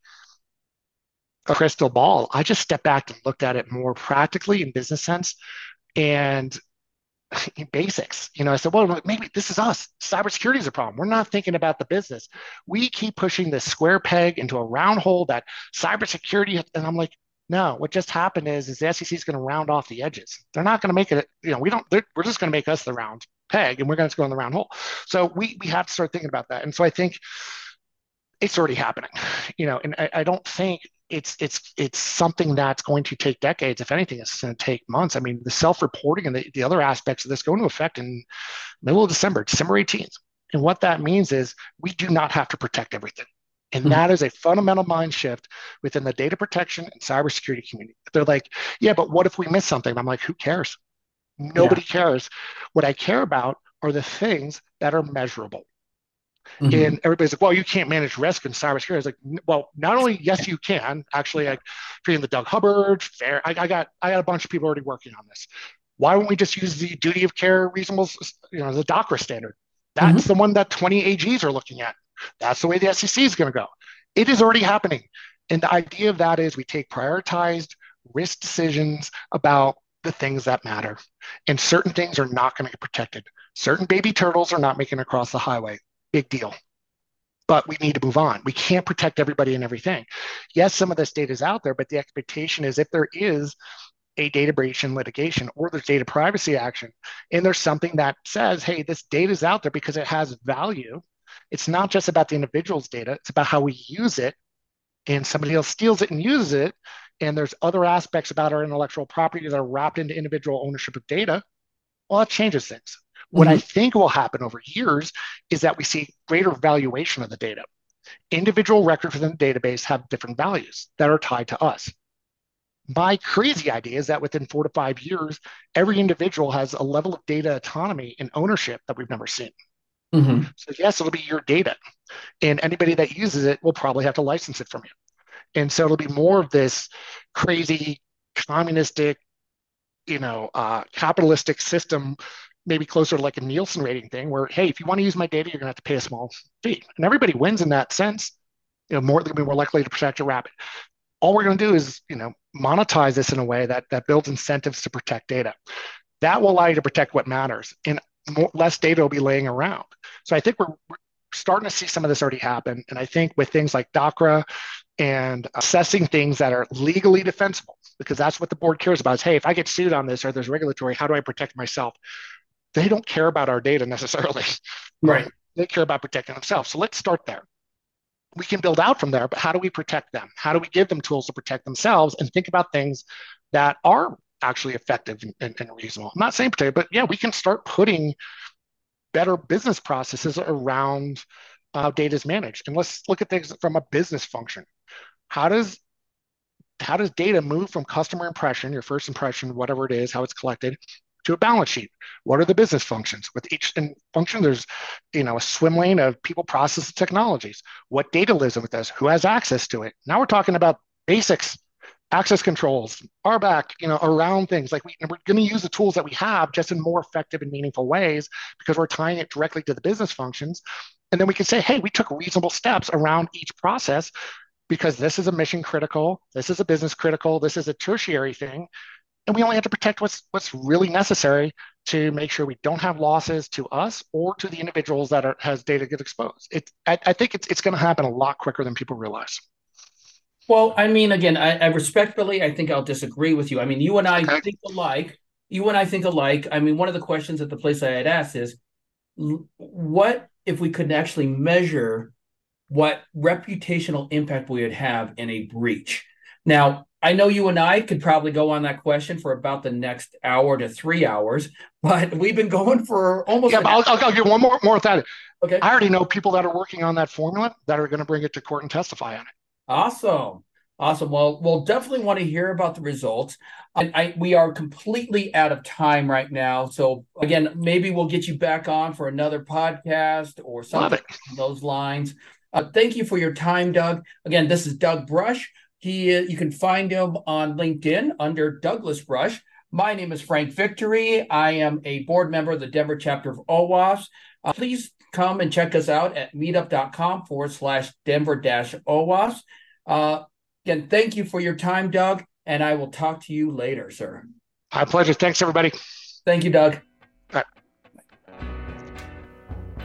a crystal ball. I just stepped back and looked at it more practically in business sense and in basics. You know, I said, well, maybe this is us. Cybersecurity is a problem. We're not thinking about the business. We keep pushing this square peg into a round hole that cybersecurity, and I'm like, no, what just happened is, is the SEC is going to round off the edges. They're not going to make it, you know, we don't, we're just going to make us the round peg and we're going to go in the round hole. So we, we have to start thinking about that. And so I think it's already happening, you know, and I, I don't think it's it's it's something that's going to take decades. If anything, it's going to take months. I mean, the self-reporting and the, the other aspects of this go into effect in middle of December, December 18th. And what that means is we do not have to protect everything. And mm-hmm. that is a fundamental mind shift within the data protection and cybersecurity community. They're like, yeah, but what if we miss something? I'm like, who cares? Nobody yeah. cares. What I care about are the things that are measurable. Mm-hmm. And everybody's like, well, you can't manage risk in cybersecurity. I was like, well, not only yes, you can. Actually, i creating the Doug Hubbard fair. I, I, got I got a bunch of people already working on this. Why won't we just use the duty of care reasonable, you know, the DOCRA standard? That's mm-hmm. the one that 20 AGs are looking at. That's the way the SEC is going to go. It is already happening. And the idea of that is we take prioritized risk decisions about the things that matter. And certain things are not going to get protected. Certain baby turtles are not making it across the highway big deal. But we need to move on. We can't protect everybody and everything. Yes, some of this data is out there, but the expectation is if there is a data breach in litigation or there's data privacy action, and there's something that says, hey, this data is out there because it has value. It's not just about the individual's data, it's about how we use it. And somebody else steals it and uses it. And there's other aspects about our intellectual property that are wrapped into individual ownership of data. Well, that changes things. What mm-hmm. I think will happen over years is that we see greater valuation of the data. Individual records within the database have different values that are tied to us. My crazy idea is that within four to five years, every individual has a level of data autonomy and ownership that we've never seen. Mm-hmm. So, yes, it'll be your data. And anybody that uses it will probably have to license it from you. And so it'll be more of this crazy communistic, you know, uh, capitalistic system maybe closer to like a Nielsen rating thing where, hey, if you want to use my data, you're going to have to pay a small fee. And everybody wins in that sense. You know, more, they're going to be more likely to protect your rabbit. all we're going to do is, you know, monetize this in a way that that builds incentives to protect data. That will allow you to protect what matters, and more, less data will be laying around. So I think we're, we're starting to see some of this already happen, and I think with things like DOCRA and assessing things that are legally defensible, because that's what the board cares about. Is hey, if I get sued on this or there's regulatory, how do I protect myself? They don't care about our data necessarily. Right. They care about protecting themselves. So let's start there we can build out from there, but how do we protect them? How do we give them tools to protect themselves and think about things that are actually effective and, and, and reasonable? I'm not saying potato, but yeah, we can start putting better business processes around how data is managed. And let's look at things from a business function. How does how does data move from customer impression, your first impression, whatever it is, how it's collected, to a balance sheet. What are the business functions? With each function, there's you know a swim lane of people, process, technologies. What data lives with us? Who has access to it? Now we're talking about basics, access controls, RBAC, you know, around things. Like we, we're going to use the tools that we have just in more effective and meaningful ways because we're tying it directly to the business functions. And then we can say, hey, we took reasonable steps around each process because this is a mission critical, this is a business critical, this is a tertiary thing and we only have to protect what's what's really necessary to make sure we don't have losses to us or to the individuals that are, has data get exposed. It, I, I think it's it's going to happen a lot quicker than people realize. Well, I mean, again, I, I respectfully, I think I'll disagree with you. I mean, you and I okay. think alike. You and I think alike. I mean, one of the questions at the place I had asked is, what if we could actually measure what reputational impact we would have in a breach? Now, I know you and I could probably go on that question for about the next hour to three hours, but we've been going for almost. Yeah, but I'll, I'll, give one more more with that. Okay. I already know people that are working on that formula that are going to bring it to court and testify on it. Awesome. Awesome. Well, we'll definitely want to hear about the results. I, I, we are completely out of time right now. So again, maybe we'll get you back on for another podcast or something those lines. Uh, thank you for your time, Doug. Again, this is Doug Brush he, you can find him on LinkedIn under Douglas Brush. My name is Frank Victory. I am a board member of the Denver chapter of OWASP. Uh, please come and check us out at meetup.com forward slash Denver dash OWASP. Uh, again, thank you for your time, Doug, and I will talk to you later, sir. My pleasure. Thanks, everybody. Thank you, Doug.